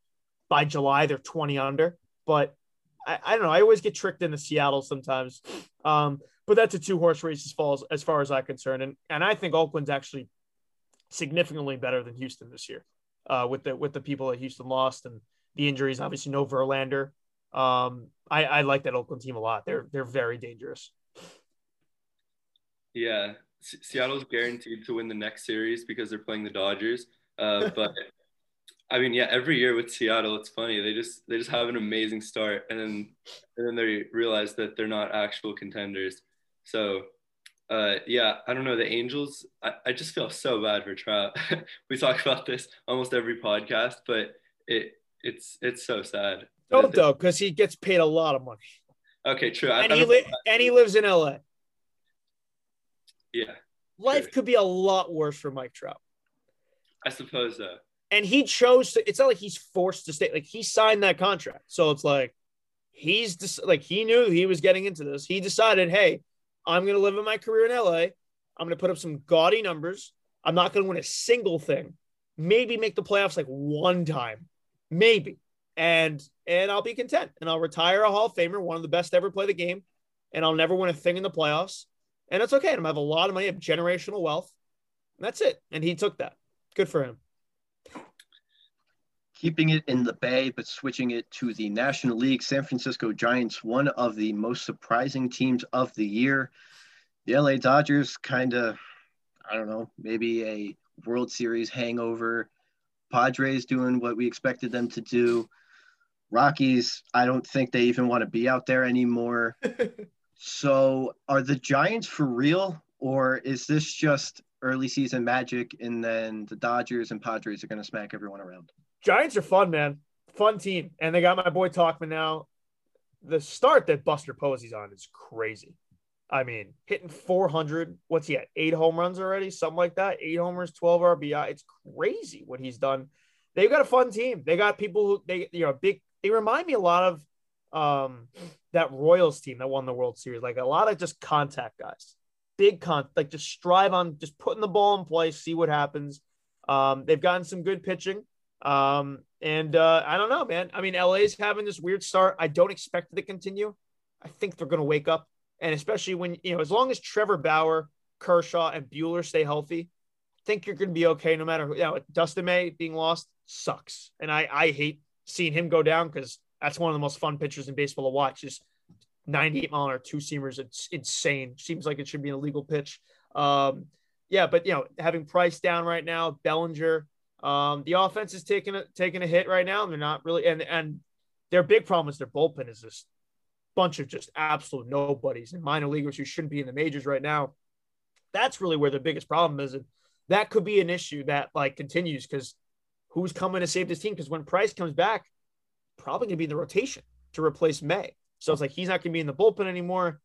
by July, they're 20 under. But I, I don't know. I always get tricked into Seattle sometimes. Um, but that's a two horse race as far as, as far as I'm concerned. And, and I think Oakland's actually significantly better than Houston this year uh, with the, with the people that Houston lost and the injuries, obviously no Verlander. Um, I, I like that Oakland team a lot. They're, they're very dangerous. Yeah. Seattle's guaranteed to win the next series because they're playing the Dodgers. Uh, but I mean, yeah, every year with Seattle, it's funny. They just they just have an amazing start, and then and then they realize that they're not actual contenders. So, uh, yeah, I don't know. The Angels, I, I just feel so bad for Trout. we talk about this almost every podcast, but it it's it's so sad. Don't though, because he gets paid a lot of money. Okay, true. And I, he li- and he lives in LA. Yeah. Life true. could be a lot worse for Mike Trout. I suppose so and he chose to it's not like he's forced to stay like he signed that contract. So it's like he's just like he knew he was getting into this. He decided hey i'm going to live in my career in la i'm going to put up some gaudy numbers. I'm not going to win a single thing. Maybe make the playoffs like one time. Maybe. And and i'll be content. And i'll retire a hall of famer one of the best to ever play the game. And i'll never win a thing in the playoffs. And that's okay. And i'm gonna have a lot of money. Generational wealth. And that's it. And he took that. Good for him keeping it in the Bay, but switching it to the National League. San Francisco Giants, one of the most surprising teams of the year. The LA Dodgers, kind of, I don't know, maybe a World Series hangover. Padres doing what we expected them to do. Rockies, I don't think they even want to be out there anymore. so, are the Giants for real, or is this just early season magic and then the Dodgers and Padres are going to smack everyone around? Giants are fun, man. Fun team. And they got my boy Tauchman now. The start that Buster Posey's on is crazy. I mean, hitting 400. What's he at? Eight home runs already? Something like that. Eight homers, 12 RBI. It's crazy what he's done. They've got a fun team. They got people who they, you know, big. They remind me a lot of um that Royals team that won the World Series. Like a lot of just contact guys, big con, like just strive on just putting the ball in place, see what happens. Um, they've gotten some good pitching. Um, and uh, I don't know, man. I mean, LA's having this weird start. I don't expect it to continue. I think they're going to wake up. And especially when, you know, as long as Trevor Bauer, Kershaw, and Buehler stay healthy, I think you're going to be okay no matter who. You know, Dustin May being lost sucks. And I, I hate seeing him go down because that's one of the most fun pitchers in baseball to watch. Is 98 mile an hour two seamers. It's insane. Seems like it should be an illegal pitch. Um, yeah, but you know, having Price down right now, Bellinger, um, the offense is taking a taking a hit right now. They're not really, and and their big problem is their bullpen is this bunch of just absolute nobodies and minor leaguers who shouldn't be in the majors right now. That's really where the biggest problem is, and that could be an issue that like continues because who's coming to save this team? Because when Price comes back, probably gonna be in the rotation to replace May. So it's like he's not gonna be in the bullpen anymore.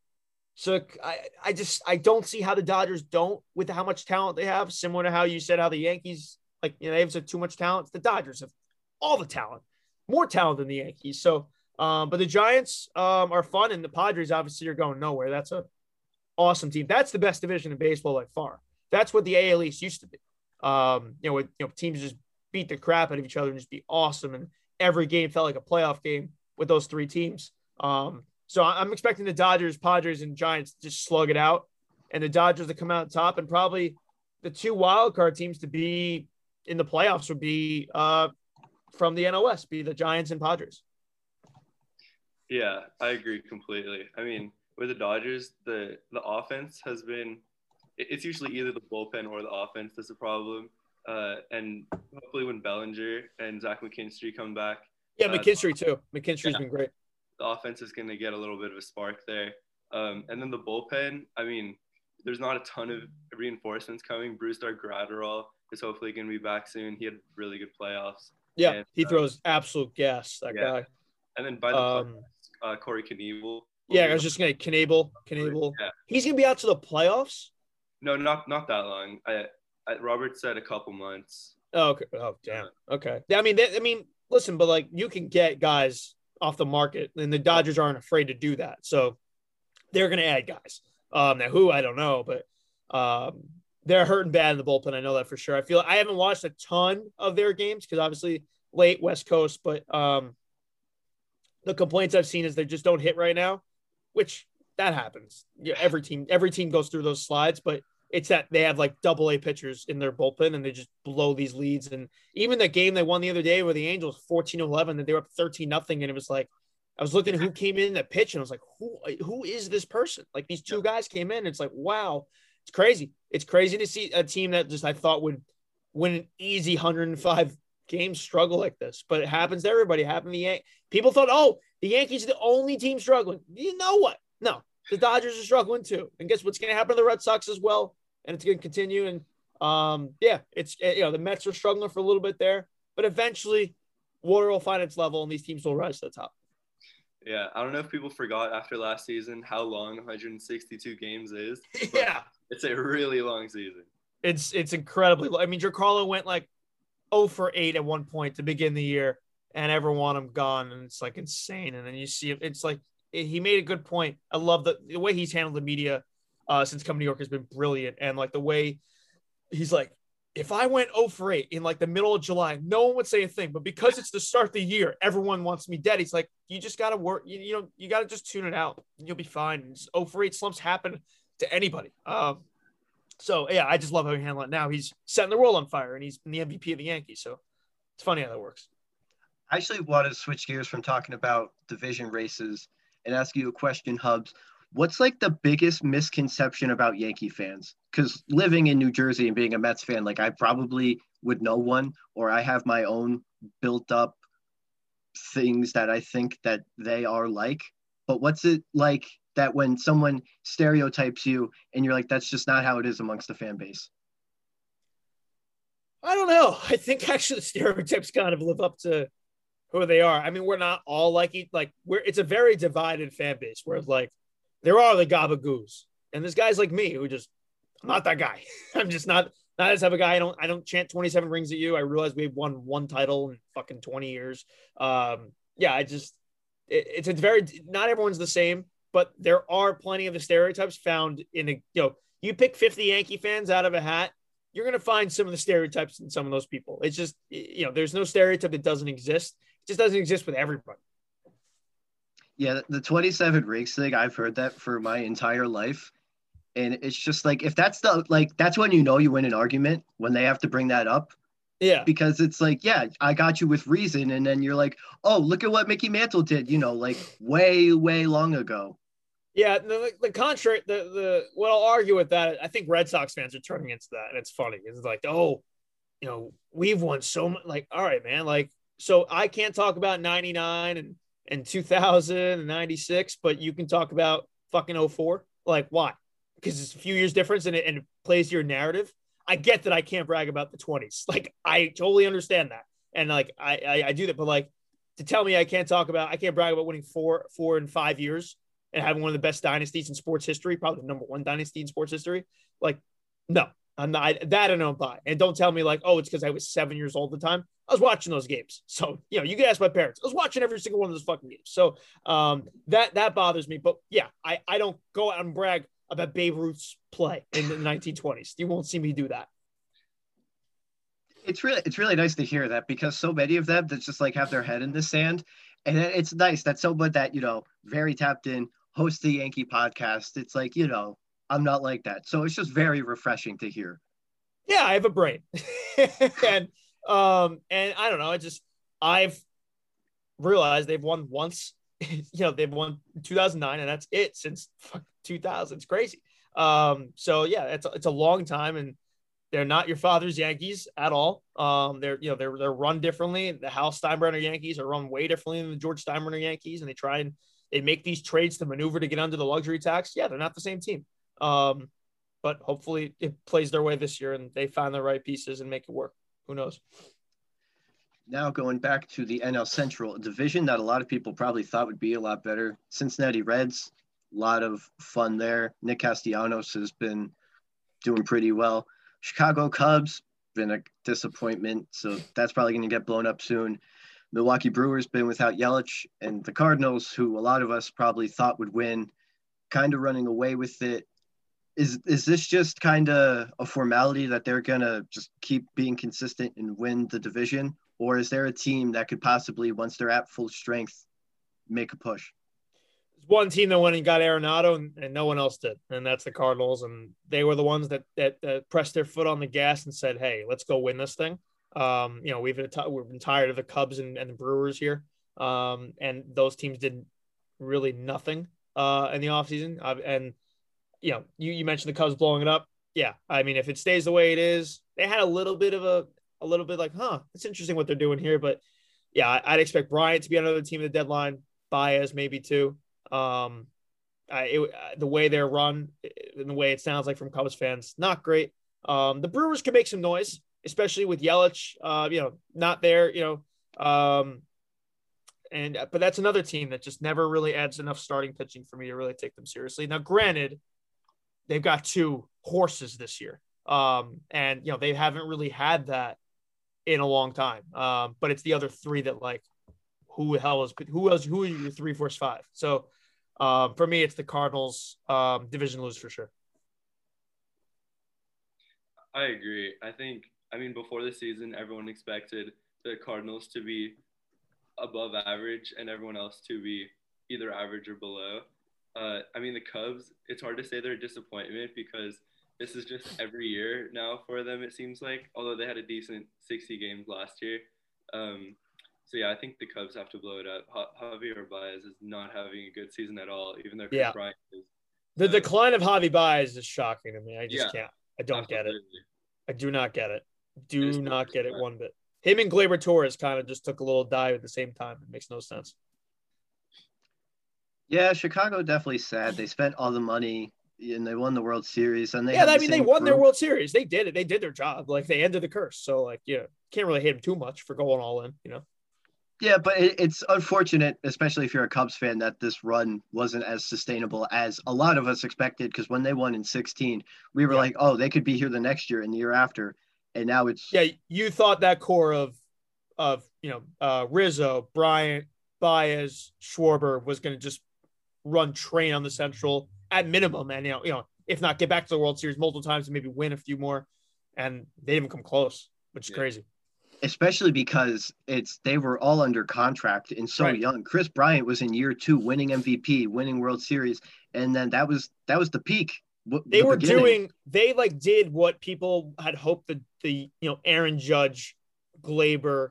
So I, I just I don't see how the Dodgers don't with how much talent they have. Similar to how you said how the Yankees like you know they have too much talent. The Dodgers have all the talent, more talent than the Yankees. So, um, but the Giants um, are fun, and the Padres obviously are going nowhere. That's a awesome team. That's the best division in baseball by far. That's what the AL East used to be. Um, you know, with, you know teams just beat the crap out of each other and just be awesome, and every game felt like a playoff game with those three teams. Um, so I'm expecting the Dodgers, Padres, and Giants to just slug it out, and the Dodgers to come out top, and probably the two wild card teams to be in the playoffs would be uh, from the NOS, be the Giants and Padres. Yeah, I agree completely. I mean, with the Dodgers, the the offense has been it's usually either the bullpen or the offense that's a problem. Uh, and hopefully, when Bellinger and Zach McKinstry come back, yeah, uh, McKinstry too. McKinstry's yeah. been great the offense is going to get a little bit of a spark there. Um, and then the bullpen, I mean, there's not a ton of reinforcements coming. Brusdar Graterol is hopefully going to be back soon. He had really good playoffs. Yeah, and, he uh, throws absolute gas, that yeah. guy. And then by the um, uh, Corey Knebel. Yeah, I was just going to Knebel. Knebel. Yeah. He's going to be out to the playoffs? No, not not that long. I, I Robert said a couple months. Oh, okay. Oh, damn. Okay. I mean, they, I mean, listen, but like you can get guys off the market, and the Dodgers aren't afraid to do that. So they're going to add guys. Um, now who I don't know, but um, they're hurting bad in the bullpen. I know that for sure. I feel I haven't watched a ton of their games because obviously late West Coast, but um, the complaints I've seen is they just don't hit right now, which that happens. Yeah, every team every team goes through those slides, but it's that they have like double A pitchers in their bullpen and they just blow these leads. And even the game they won the other day where the Angels 14 11 and they were up 13 nothing. And it was like, I was looking at who came in that pitch and I was like, who, who is this person? Like these two guys came in. it's like, wow, it's crazy. It's crazy to see a team that just I thought would win an easy 105 games struggle like this, but it happens to everybody. It happened to the Yan- people thought, oh, the Yankees are the only team struggling. You know what? No, the Dodgers are struggling too. And guess what's going to happen to the Red Sox as well? and it's going to continue. And um, yeah, it's eh, you know the Mets are struggling for a little bit there, but eventually water will find its level and these teams will rise to the top. Yeah, I don't know if people forgot after last season how long 162 games is. Yeah, it's a really long season. It's it's incredibly. I mean, Giancarlo went like 0 for 8 at one point to begin the year, and everyone want him gone, and it's like insane. And then you see it's like he made a good point. I love the, the way he's handled the media uh, since coming to New York has been brilliant. And like the way he's like, if I went 0 for 8 in like the middle of July, no one would say a thing. But because it's the start of the year, everyone wants me dead. He's like, you just got to work. You, you know, you got to just tune it out. You'll be fine. 0 for 8 slumps happen to anybody. Um, so yeah, I just love how he handled it. Now he's setting the world on fire, and he's been the MVP of the Yankees. So it's funny how that works. I actually want to switch gears from talking about division races and ask you a question, Hubbs what's like the biggest misconception about Yankee fans? Because living in New Jersey and being a Mets fan, like I probably would know one, or I have my own built up things that I think that they are like. But what's it like that when someone stereotypes you and you're like, that's just not how it is amongst the fan base? I don't know. I think actually stereotypes kind of live up to who they are. I mean, we're not all like like we're it's a very divided fan base where like there are the gabagoos, and there's guys like me who just I'm not that guy. I'm just not not as type of guy. I don't I don't chant 27 rings at you. I realize we've won one title in fucking 20 years. Um, yeah, I just it, it's a very not everyone's the same, but there are plenty of the stereotypes found in a you know you pick 50 Yankee fans out of a hat, you're gonna find some of the stereotypes in some of those people. It's just you know there's no stereotype that doesn't exist. It just doesn't exist with everybody. Yeah, the 27 rings thing, I've heard that for my entire life. And it's just like if that's the like that's when you know you win an argument when they have to bring that up. Yeah. Because it's like, yeah, I got you with reason. And then you're like, oh, look at what Mickey Mantle did, you know, like way, way long ago. Yeah, the, the contrary, the the what I'll argue with that, I think Red Sox fans are turning into that, and it's funny. It's like, oh, you know, we've won so much. Like, all right, man. Like, so I can't talk about '99 and and 2000 and 96, but you can talk about fucking 04. Like, why? Because it's a few years difference and it, and it plays your narrative. I get that I can't brag about the 20s. Like, I totally understand that, and like I, I I do that, but like to tell me I can't talk about, I can't brag about winning four four and five years and having one of the best dynasties in sports history, probably the number one dynasty in sports history. Like, no, I'm not that I don't buy. And don't tell me like, oh, it's because I was seven years old at the time. I was watching those games. So, you know, you can ask my parents. I was watching every single one of those fucking games. So um that that bothers me. But yeah, I, I don't go out and brag about Babe Ruth's play in the 1920s. You won't see me do that. It's really it's really nice to hear that because so many of them that just like have their head in the sand. And it's nice that someone that, you know, very tapped in, host the Yankee podcast. It's like, you know, I'm not like that. So it's just very refreshing to hear. Yeah, I have a brain. and um and I don't know, I just I've realized they've won once. you know, they've won 2009 and that's it since 2000. It's crazy. Um so yeah, it's a, it's a long time and they're not your father's Yankees at all. Um, they're you know they're they're run differently. The Hal Steinbrenner Yankees are run way differently than the George Steinbrenner Yankees, and they try and they make these trades to maneuver to get under the luxury tax. Yeah, they're not the same team. Um, but hopefully it plays their way this year and they find the right pieces and make it work. Who knows? Now going back to the NL Central division that a lot of people probably thought would be a lot better. Cincinnati Reds, a lot of fun there. Nick Castellanos has been doing pretty well. Chicago Cubs been a disappointment, so that's probably going to get blown up soon. Milwaukee Brewers been without Yelich, and the Cardinals, who a lot of us probably thought would win, kind of running away with it. Is is this just kind of a formality that they're gonna just keep being consistent and win the division, or is there a team that could possibly, once they're at full strength, make a push? There's one team that went and got Arenado, and, and, no one else did, and that's the Cardinals. And they were the ones that, that, pressed their foot on the gas and said, "Hey, let's go win this thing." Um, you know, we've been, t- we've been tired of the Cubs and, and the Brewers here, um, and those teams did really nothing uh, in the offseason. Uh, and you know, you, you mentioned the Cubs blowing it up. Yeah, I mean, if it stays the way it is, they had a little bit of a a little bit like, huh, it's interesting what they're doing here. But yeah, I'd expect Bryant to be another team at the deadline. Baez maybe too. Um, I, it, the way they're run and the way it sounds like from Cubs fans, not great. Um, the Brewers can make some noise, especially with Yelich, uh, you know, not there, you know, um, and but that's another team that just never really adds enough starting pitching for me to really take them seriously. Now, granted, they've got two horses this year, um, and you know they haven't really had that in a long time. Um, but it's the other three that like, who the hell is who else? Who are your three, four, five? So um, for me, it's the Cardinals um, division lose for sure. I agree. I think, I mean, before the season, everyone expected the Cardinals to be above average and everyone else to be either average or below. Uh, I mean, the Cubs, it's hard to say they're a disappointment because this is just every year now for them, it seems like, although they had a decent 60 games last year. Um, so yeah, I think the Cubs have to blow it up. Javier Baez is not having a good season at all, even though Chris yeah. Bryant is. The uh, decline of Javi Baez is shocking to me. I just yeah, can't. I don't absolutely. get it. I do not get it. Do not get it one bit. Him and Gleyber Torres kind of just took a little dive at the same time. It makes no sense. Yeah, Chicago definitely sad. They spent all the money and they won the World Series. And they yeah, I mean they won their World Series. They did it. They did their job. Like they ended the curse. So like yeah, can't really hate them too much for going all in. You know. Yeah, but it, it's unfortunate, especially if you're a Cubs fan, that this run wasn't as sustainable as a lot of us expected. Because when they won in 16, we were yeah. like, oh, they could be here the next year and the year after. And now it's yeah. You thought that core of of you know uh, Rizzo, Bryant, Baez, Schwarber was going to just run train on the Central at minimum, and you know, you know, if not get back to the World Series multiple times and maybe win a few more, and they didn't come close, which is yeah. crazy especially because it's they were all under contract and so right. young. Chris Bryant was in year two, winning MVP, winning World Series, and then that was that was the peak. They the were beginning. doing they like did what people had hoped that the you know Aaron Judge, Gleyber,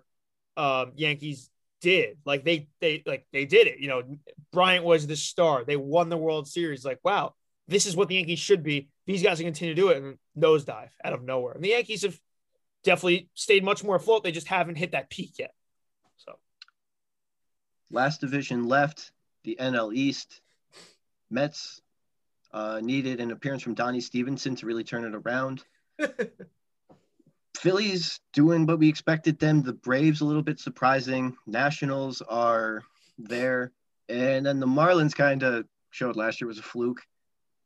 um, Yankees did. Like they they like they did it. You know, Bryant was the star. They won the World Series. Like, wow, this is what the Yankees should be. These guys can continue to do it and nosedive out of nowhere. And the Yankees have definitely stayed much more afloat. They just haven't hit that peak yet. So last division left, the NL East. Mets uh, needed an appearance from Donnie Stevenson to really turn it around. Phillies doing what we expected them. The Braves a little bit surprising. Nationals are there, and then the Marlins kind of showed last year was a fluke.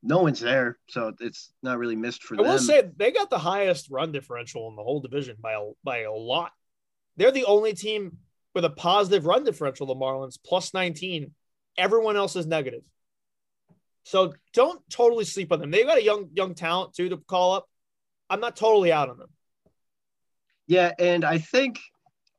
No one's there, so it's not really missed for I them. I will say they got the highest run differential in the whole division by a, by a lot. They're the only team with a positive run differential. The Marlins plus 19. Everyone else is negative. So don't totally sleep on them. They've got a young young talent too to call up. I'm not totally out on them. Yeah, and I think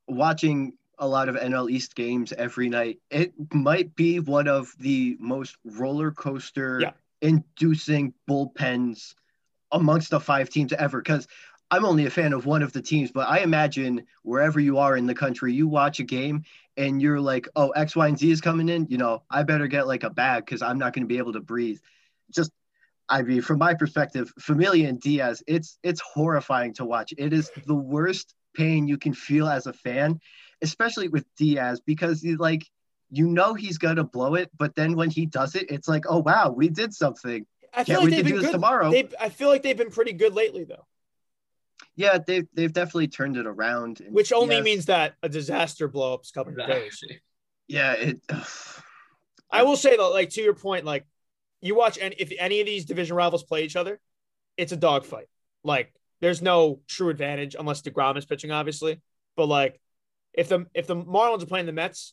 watching a lot of NL East games every night, it might be one of the most roller coaster Yeah. inducing bullpens amongst the five teams ever. Because I'm only a fan of one of the teams, but I imagine wherever you are in the country, you watch a game and you're like, oh, X, Y, and Z is coming in. You know, I better get like a bag because I'm not going to be able to breathe. Just I mean, from my perspective, Familia and Diaz, it's it's horrifying to watch. It is the worst pain you can feel as a fan, especially with Diaz, because he's like, you know, he's gonna blow it, but then when he does it, it's like, oh wow, we did something. I feel Can't like wait they've to do been this good. tomorrow. They, I feel like they've been pretty good lately, though, Yeah, they've they've definitely turned it around. And which only Diaz- means that a disaster blow up's coming very soon. Yeah, it. I will say though, like to your point, like you watch and if any of these division rivals play each other, it's a dogfight. Like there's no true advantage unless DeGrom is pitching, obviously. But like if the if the Marlins are playing the Mets,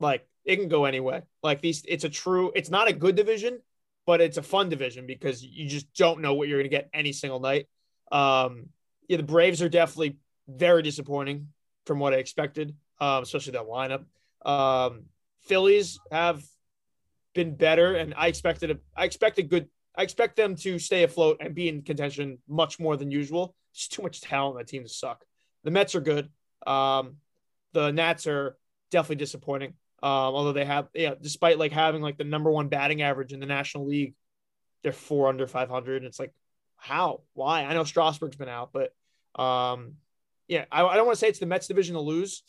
like it can go anyway. Like these, it's a true. It's not a good division, but it's a fun division because you just don't know what you're going to get any single night. Um, yeah, the Braves are definitely very disappointing from what I expected, um, especially that lineup. Um, Phillies have been better, and I expected a, I expect a good. I expect them to stay afloat and be in contention much more than usual. It's too much talent on that team to suck. The Mets are good. Um, the Nats are definitely disappointing. Um, although they have, yeah, despite like having like the number one batting average in the National League, they're four under 500. And it's like, how? Why? I know Strasburg's been out, but um, yeah, I, I don't want to say it's the Mets division to lose,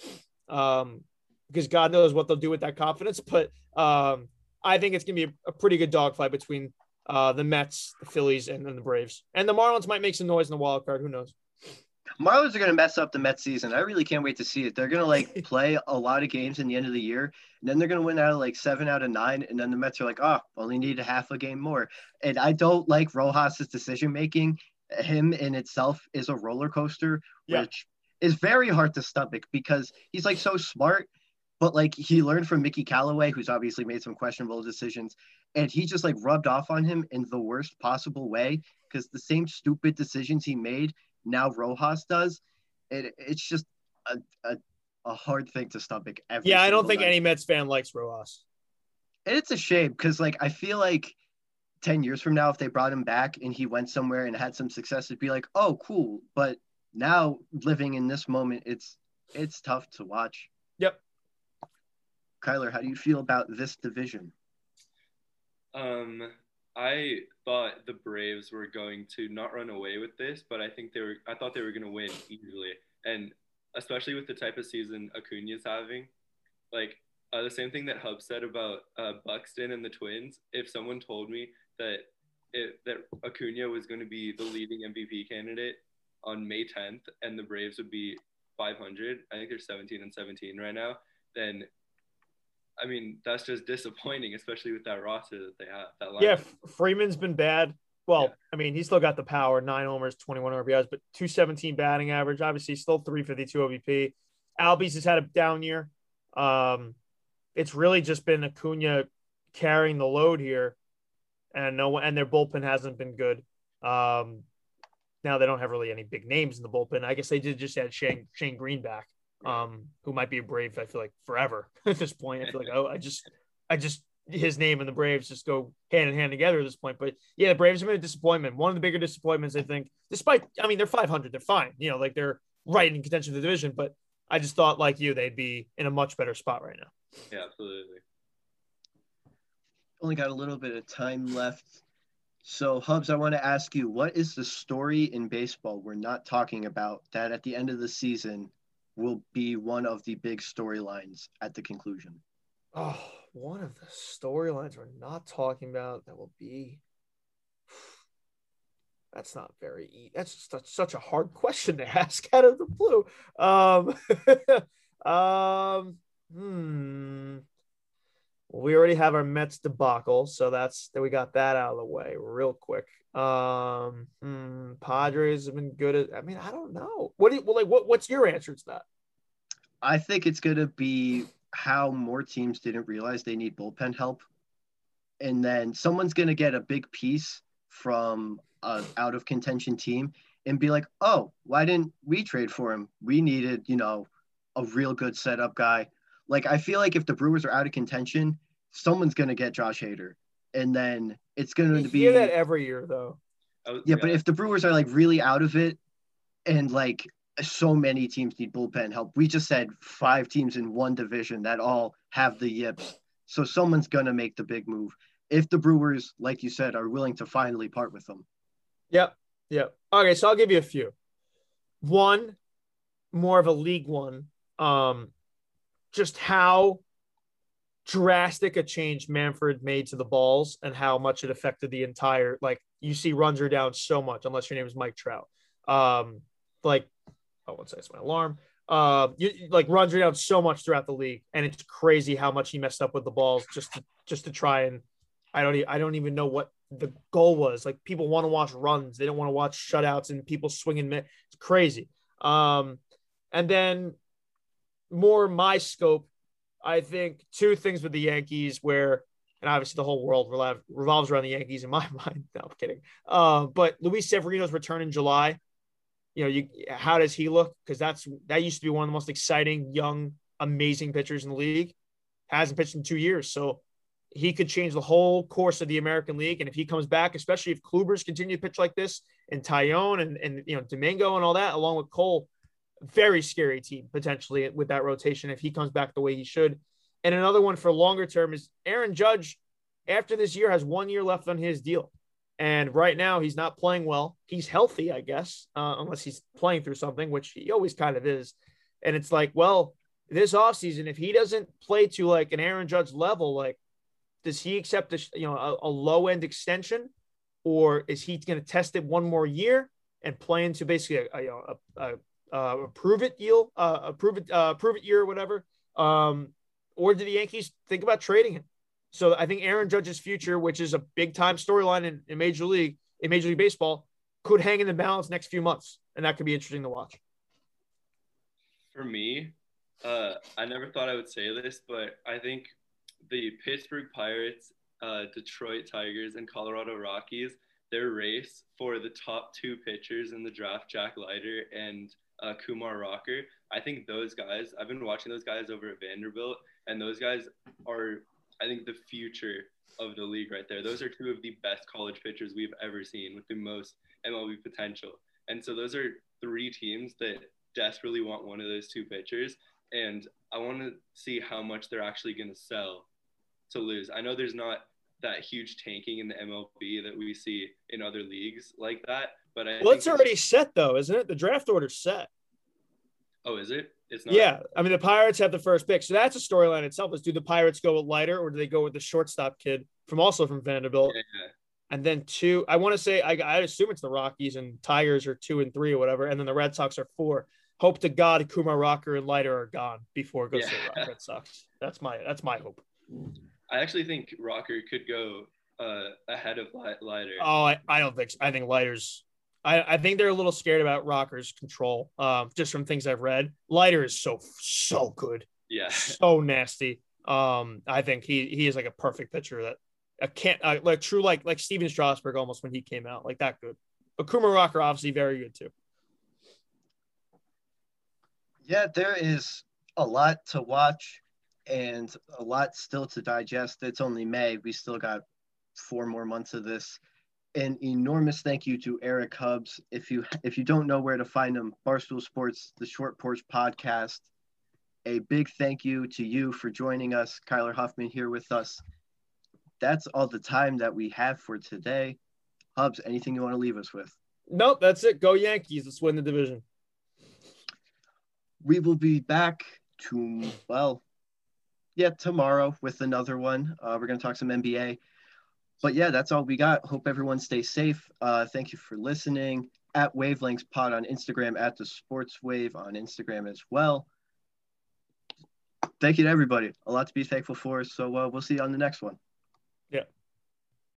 um, because God knows what they'll do with that confidence. But um, I think it's gonna be a, a pretty good dogfight between uh, the Mets, the Phillies, and then the Braves. And the Marlins might make some noise in the wild card. Who knows? Marlins are going to mess up the Mets season. I really can't wait to see it. They're going to like play a lot of games in the end of the year, and then they're going to win out of like seven out of nine, and then the Mets are like, oh, only need a half a game more. And I don't like Rojas's decision making. Him in itself is a roller coaster, Yeah. which is very hard to stomach because he's like so smart, but like he learned from Mickey Callaway, who's obviously made some questionable decisions, and he just like rubbed off on him in the worst possible way because the same stupid decisions he made now Rojas does, it, it's just a, a, a hard thing to stomach. Every Yeah, I don't think night. any Mets fan likes Rojas. And it's a shame because, like, I feel like 10 years from now, if they brought him back and he went somewhere and had some success, it'd be like, oh, cool. But now living in this moment, it's it's tough to watch. Yep. Kyler, how do you feel about this division? Um, I thought the Braves were going to not run away with this, but I think they were. I thought they were going to win easily, and especially with the type of season Acuna's having, like uh, the same thing that Hub said about uh, Buxton and the Twins. If someone told me that it, that Acuna was going to be the leading MVP candidate on May 10th, and the Braves would be 500, I think they're 17 and 17 right now. Then I mean, that's just disappointing, especially with that roster that they have. That line. Yeah, Freeman's been bad. Well, Yeah. I mean, he's still got the power, nine homers, 21 RBIs, but 217 batting average. Obviously, still 352 OBP. Albies has had a down year. Um, it's really just been Acuna carrying the load here, and no one, and their bullpen hasn't been good. Um, now they don't have really any big names in the bullpen. I guess they did just add Shane Shane Green back, um, who might be a Brave. I feel like forever at this point. I feel like oh, I just, I just his name and the Braves just go hand in hand together at this point. But yeah, the Braves have been a disappointment. One of the bigger disappointments, I think, despite I mean they're 500, they're fine. You know, like they're right in contention of the division. But I just thought, like you, they'd be in a much better spot right now. Yeah, absolutely. Only got a little bit of time left. So, Hubbs, I want to ask you what is the story in baseball we're not talking about that at the end of the season will be one of the big storylines at the conclusion? Oh, one of the storylines we're not talking about that will be. That's not very easy. That's such a hard question to ask out of the blue. Um, um, hmm. We already have our Mets debacle, so that's that we got that out of the way real quick. Um, hmm, Padres have been good at. I mean, I don't know. What do you, well, like? What what's your answer to that? I think it's going to be how more teams didn't realize they need bullpen help. And then someone's going to get a big piece from a out of contention team and be like, oh, why didn't we trade for him? We needed, you know, a real good setup guy. Like, I feel like if the Brewers are out of contention, someone's going to get Josh Hader. And then it's going to be. hear that every year, though. Yeah, yeah, but if the Brewers are like really out of it and like so many teams need bullpen help. We just said five teams in one division that all have the yips. So someone's going to make the big move. If the Brewers, like you said, are willing to finally part with them. Yep. Yep. Okay. So I'll give you a few. One, more of a league one. Um, just how drastic a change Manfred made to the balls and how much it affected the entire, like, you see runs are down so much, unless your name is Mike Trout. Um, like oh, one second, it's my alarm. Uh, you, like runs are down so much throughout the league, and it's crazy how much he messed up with the balls just to just to try and I don't I don't even know what the goal was. Like people want to watch runs, they don't want to watch shutouts and people swinging. It's crazy. Um, and then more my scope, I think two things with the Yankees where, and obviously the whole world revolves around the Yankees in my mind. No, I'm kidding. Uh, but Luis Severino's return in July you know, you how does he look? Because that's that used to be one of the most exciting, young, amazing pitchers in the league. Hasn't pitched in two years, so he could change the whole course of the American League. And if he comes back, especially if Kluber's continue to pitch like this, and Taillon and and you know Domingo and all that, along with Cole, very scary team potentially with that rotation if he comes back the way he should. And another one for longer term is Aaron Judge. After this year, has one year left on his deal. And right now, he's not playing well. He's healthy, I guess, uh, unless he's playing through something, which he always kind of is. And it's like, well, this offseason, if he doesn't play to like an Aaron Judge level, like, does he accept a, you know, a, a low end extension or is he going to test it one more year and play into basically a, a, a, a, a prove it deal, uh, prove it, uh, prove it year or whatever? Um, or do the Yankees think about trading him? So I think Aaron Judge's future, which is a big time storyline in, in Major League, in Major League Baseball, could hang in the balance next few months, and that could be interesting to watch. For me, uh, I never thought I would say this, but I think the Pittsburgh Pirates, uh, Detroit Tigers, and Colorado Rockies, their race for the top two pitchers in the draft, Jack Leiter and uh, Kumar Rocker. I think those guys. I've been watching those guys over at Vanderbilt, and those guys are I think the future of the league right there. Those are two of the best college pitchers we've ever seen with the most MLB potential. And so those are three teams that desperately want one of those two pitchers. And I want to see how much they're actually going to sell to lose. I know there's not that huge tanking in the MLB that we see in other leagues like that, but I well, it's already set though, isn't it? The draft order's set. Oh, is it? It's not. Yeah, I mean the Pirates have the first pick, so that's a storyline itself. Is do the Pirates go with Leiter or do they go with the shortstop kid from also from Vanderbilt? Yeah. And then two, I want to say I, I assume it's the Rockies and Tigers are two and three or whatever, and then the Red Sox are four. Hope to God Kumar Rocker and Leiter are gone before it goes yeah. to the Red Sox. That's my that's my hope. I actually think Rocker could go uh, ahead of Leiter. Oh, I, I don't think so. I think Leiter's I, I think they're a little scared about Rocker's control, um, just from things I've read. Leiter is so so good, yeah, so nasty. Um, I think he he is like a perfect pitcher that I can't uh, like true like like Stephen Strasburg almost when he came out like that good. But Kumar Rocker obviously very good too. Yeah, there is a lot to watch and a lot still to digest. It's only May. We still got four more months of this an enormous thank you to Eric Hubbs. If you if you don't know where to find him, Barstool Sports, the Short Porch Podcast, a big thank you to you for joining us, Kyler Huffman here with us. That's all the time that we have for today. Hubs, anything you want to leave us with? Nope, that's it. Go Yankees. Let's win the division. We will be back to, well, yeah, tomorrow with another one. Uh, we're going to talk some NBA. But yeah, that's all we got. Hope everyone stays safe. Uh, thank you for listening. At Wavelengths Pod on Instagram, at the Sports Wave on Instagram as well. Thank you to everybody. A lot to be thankful for. So uh, we'll see you on the next one. Yeah.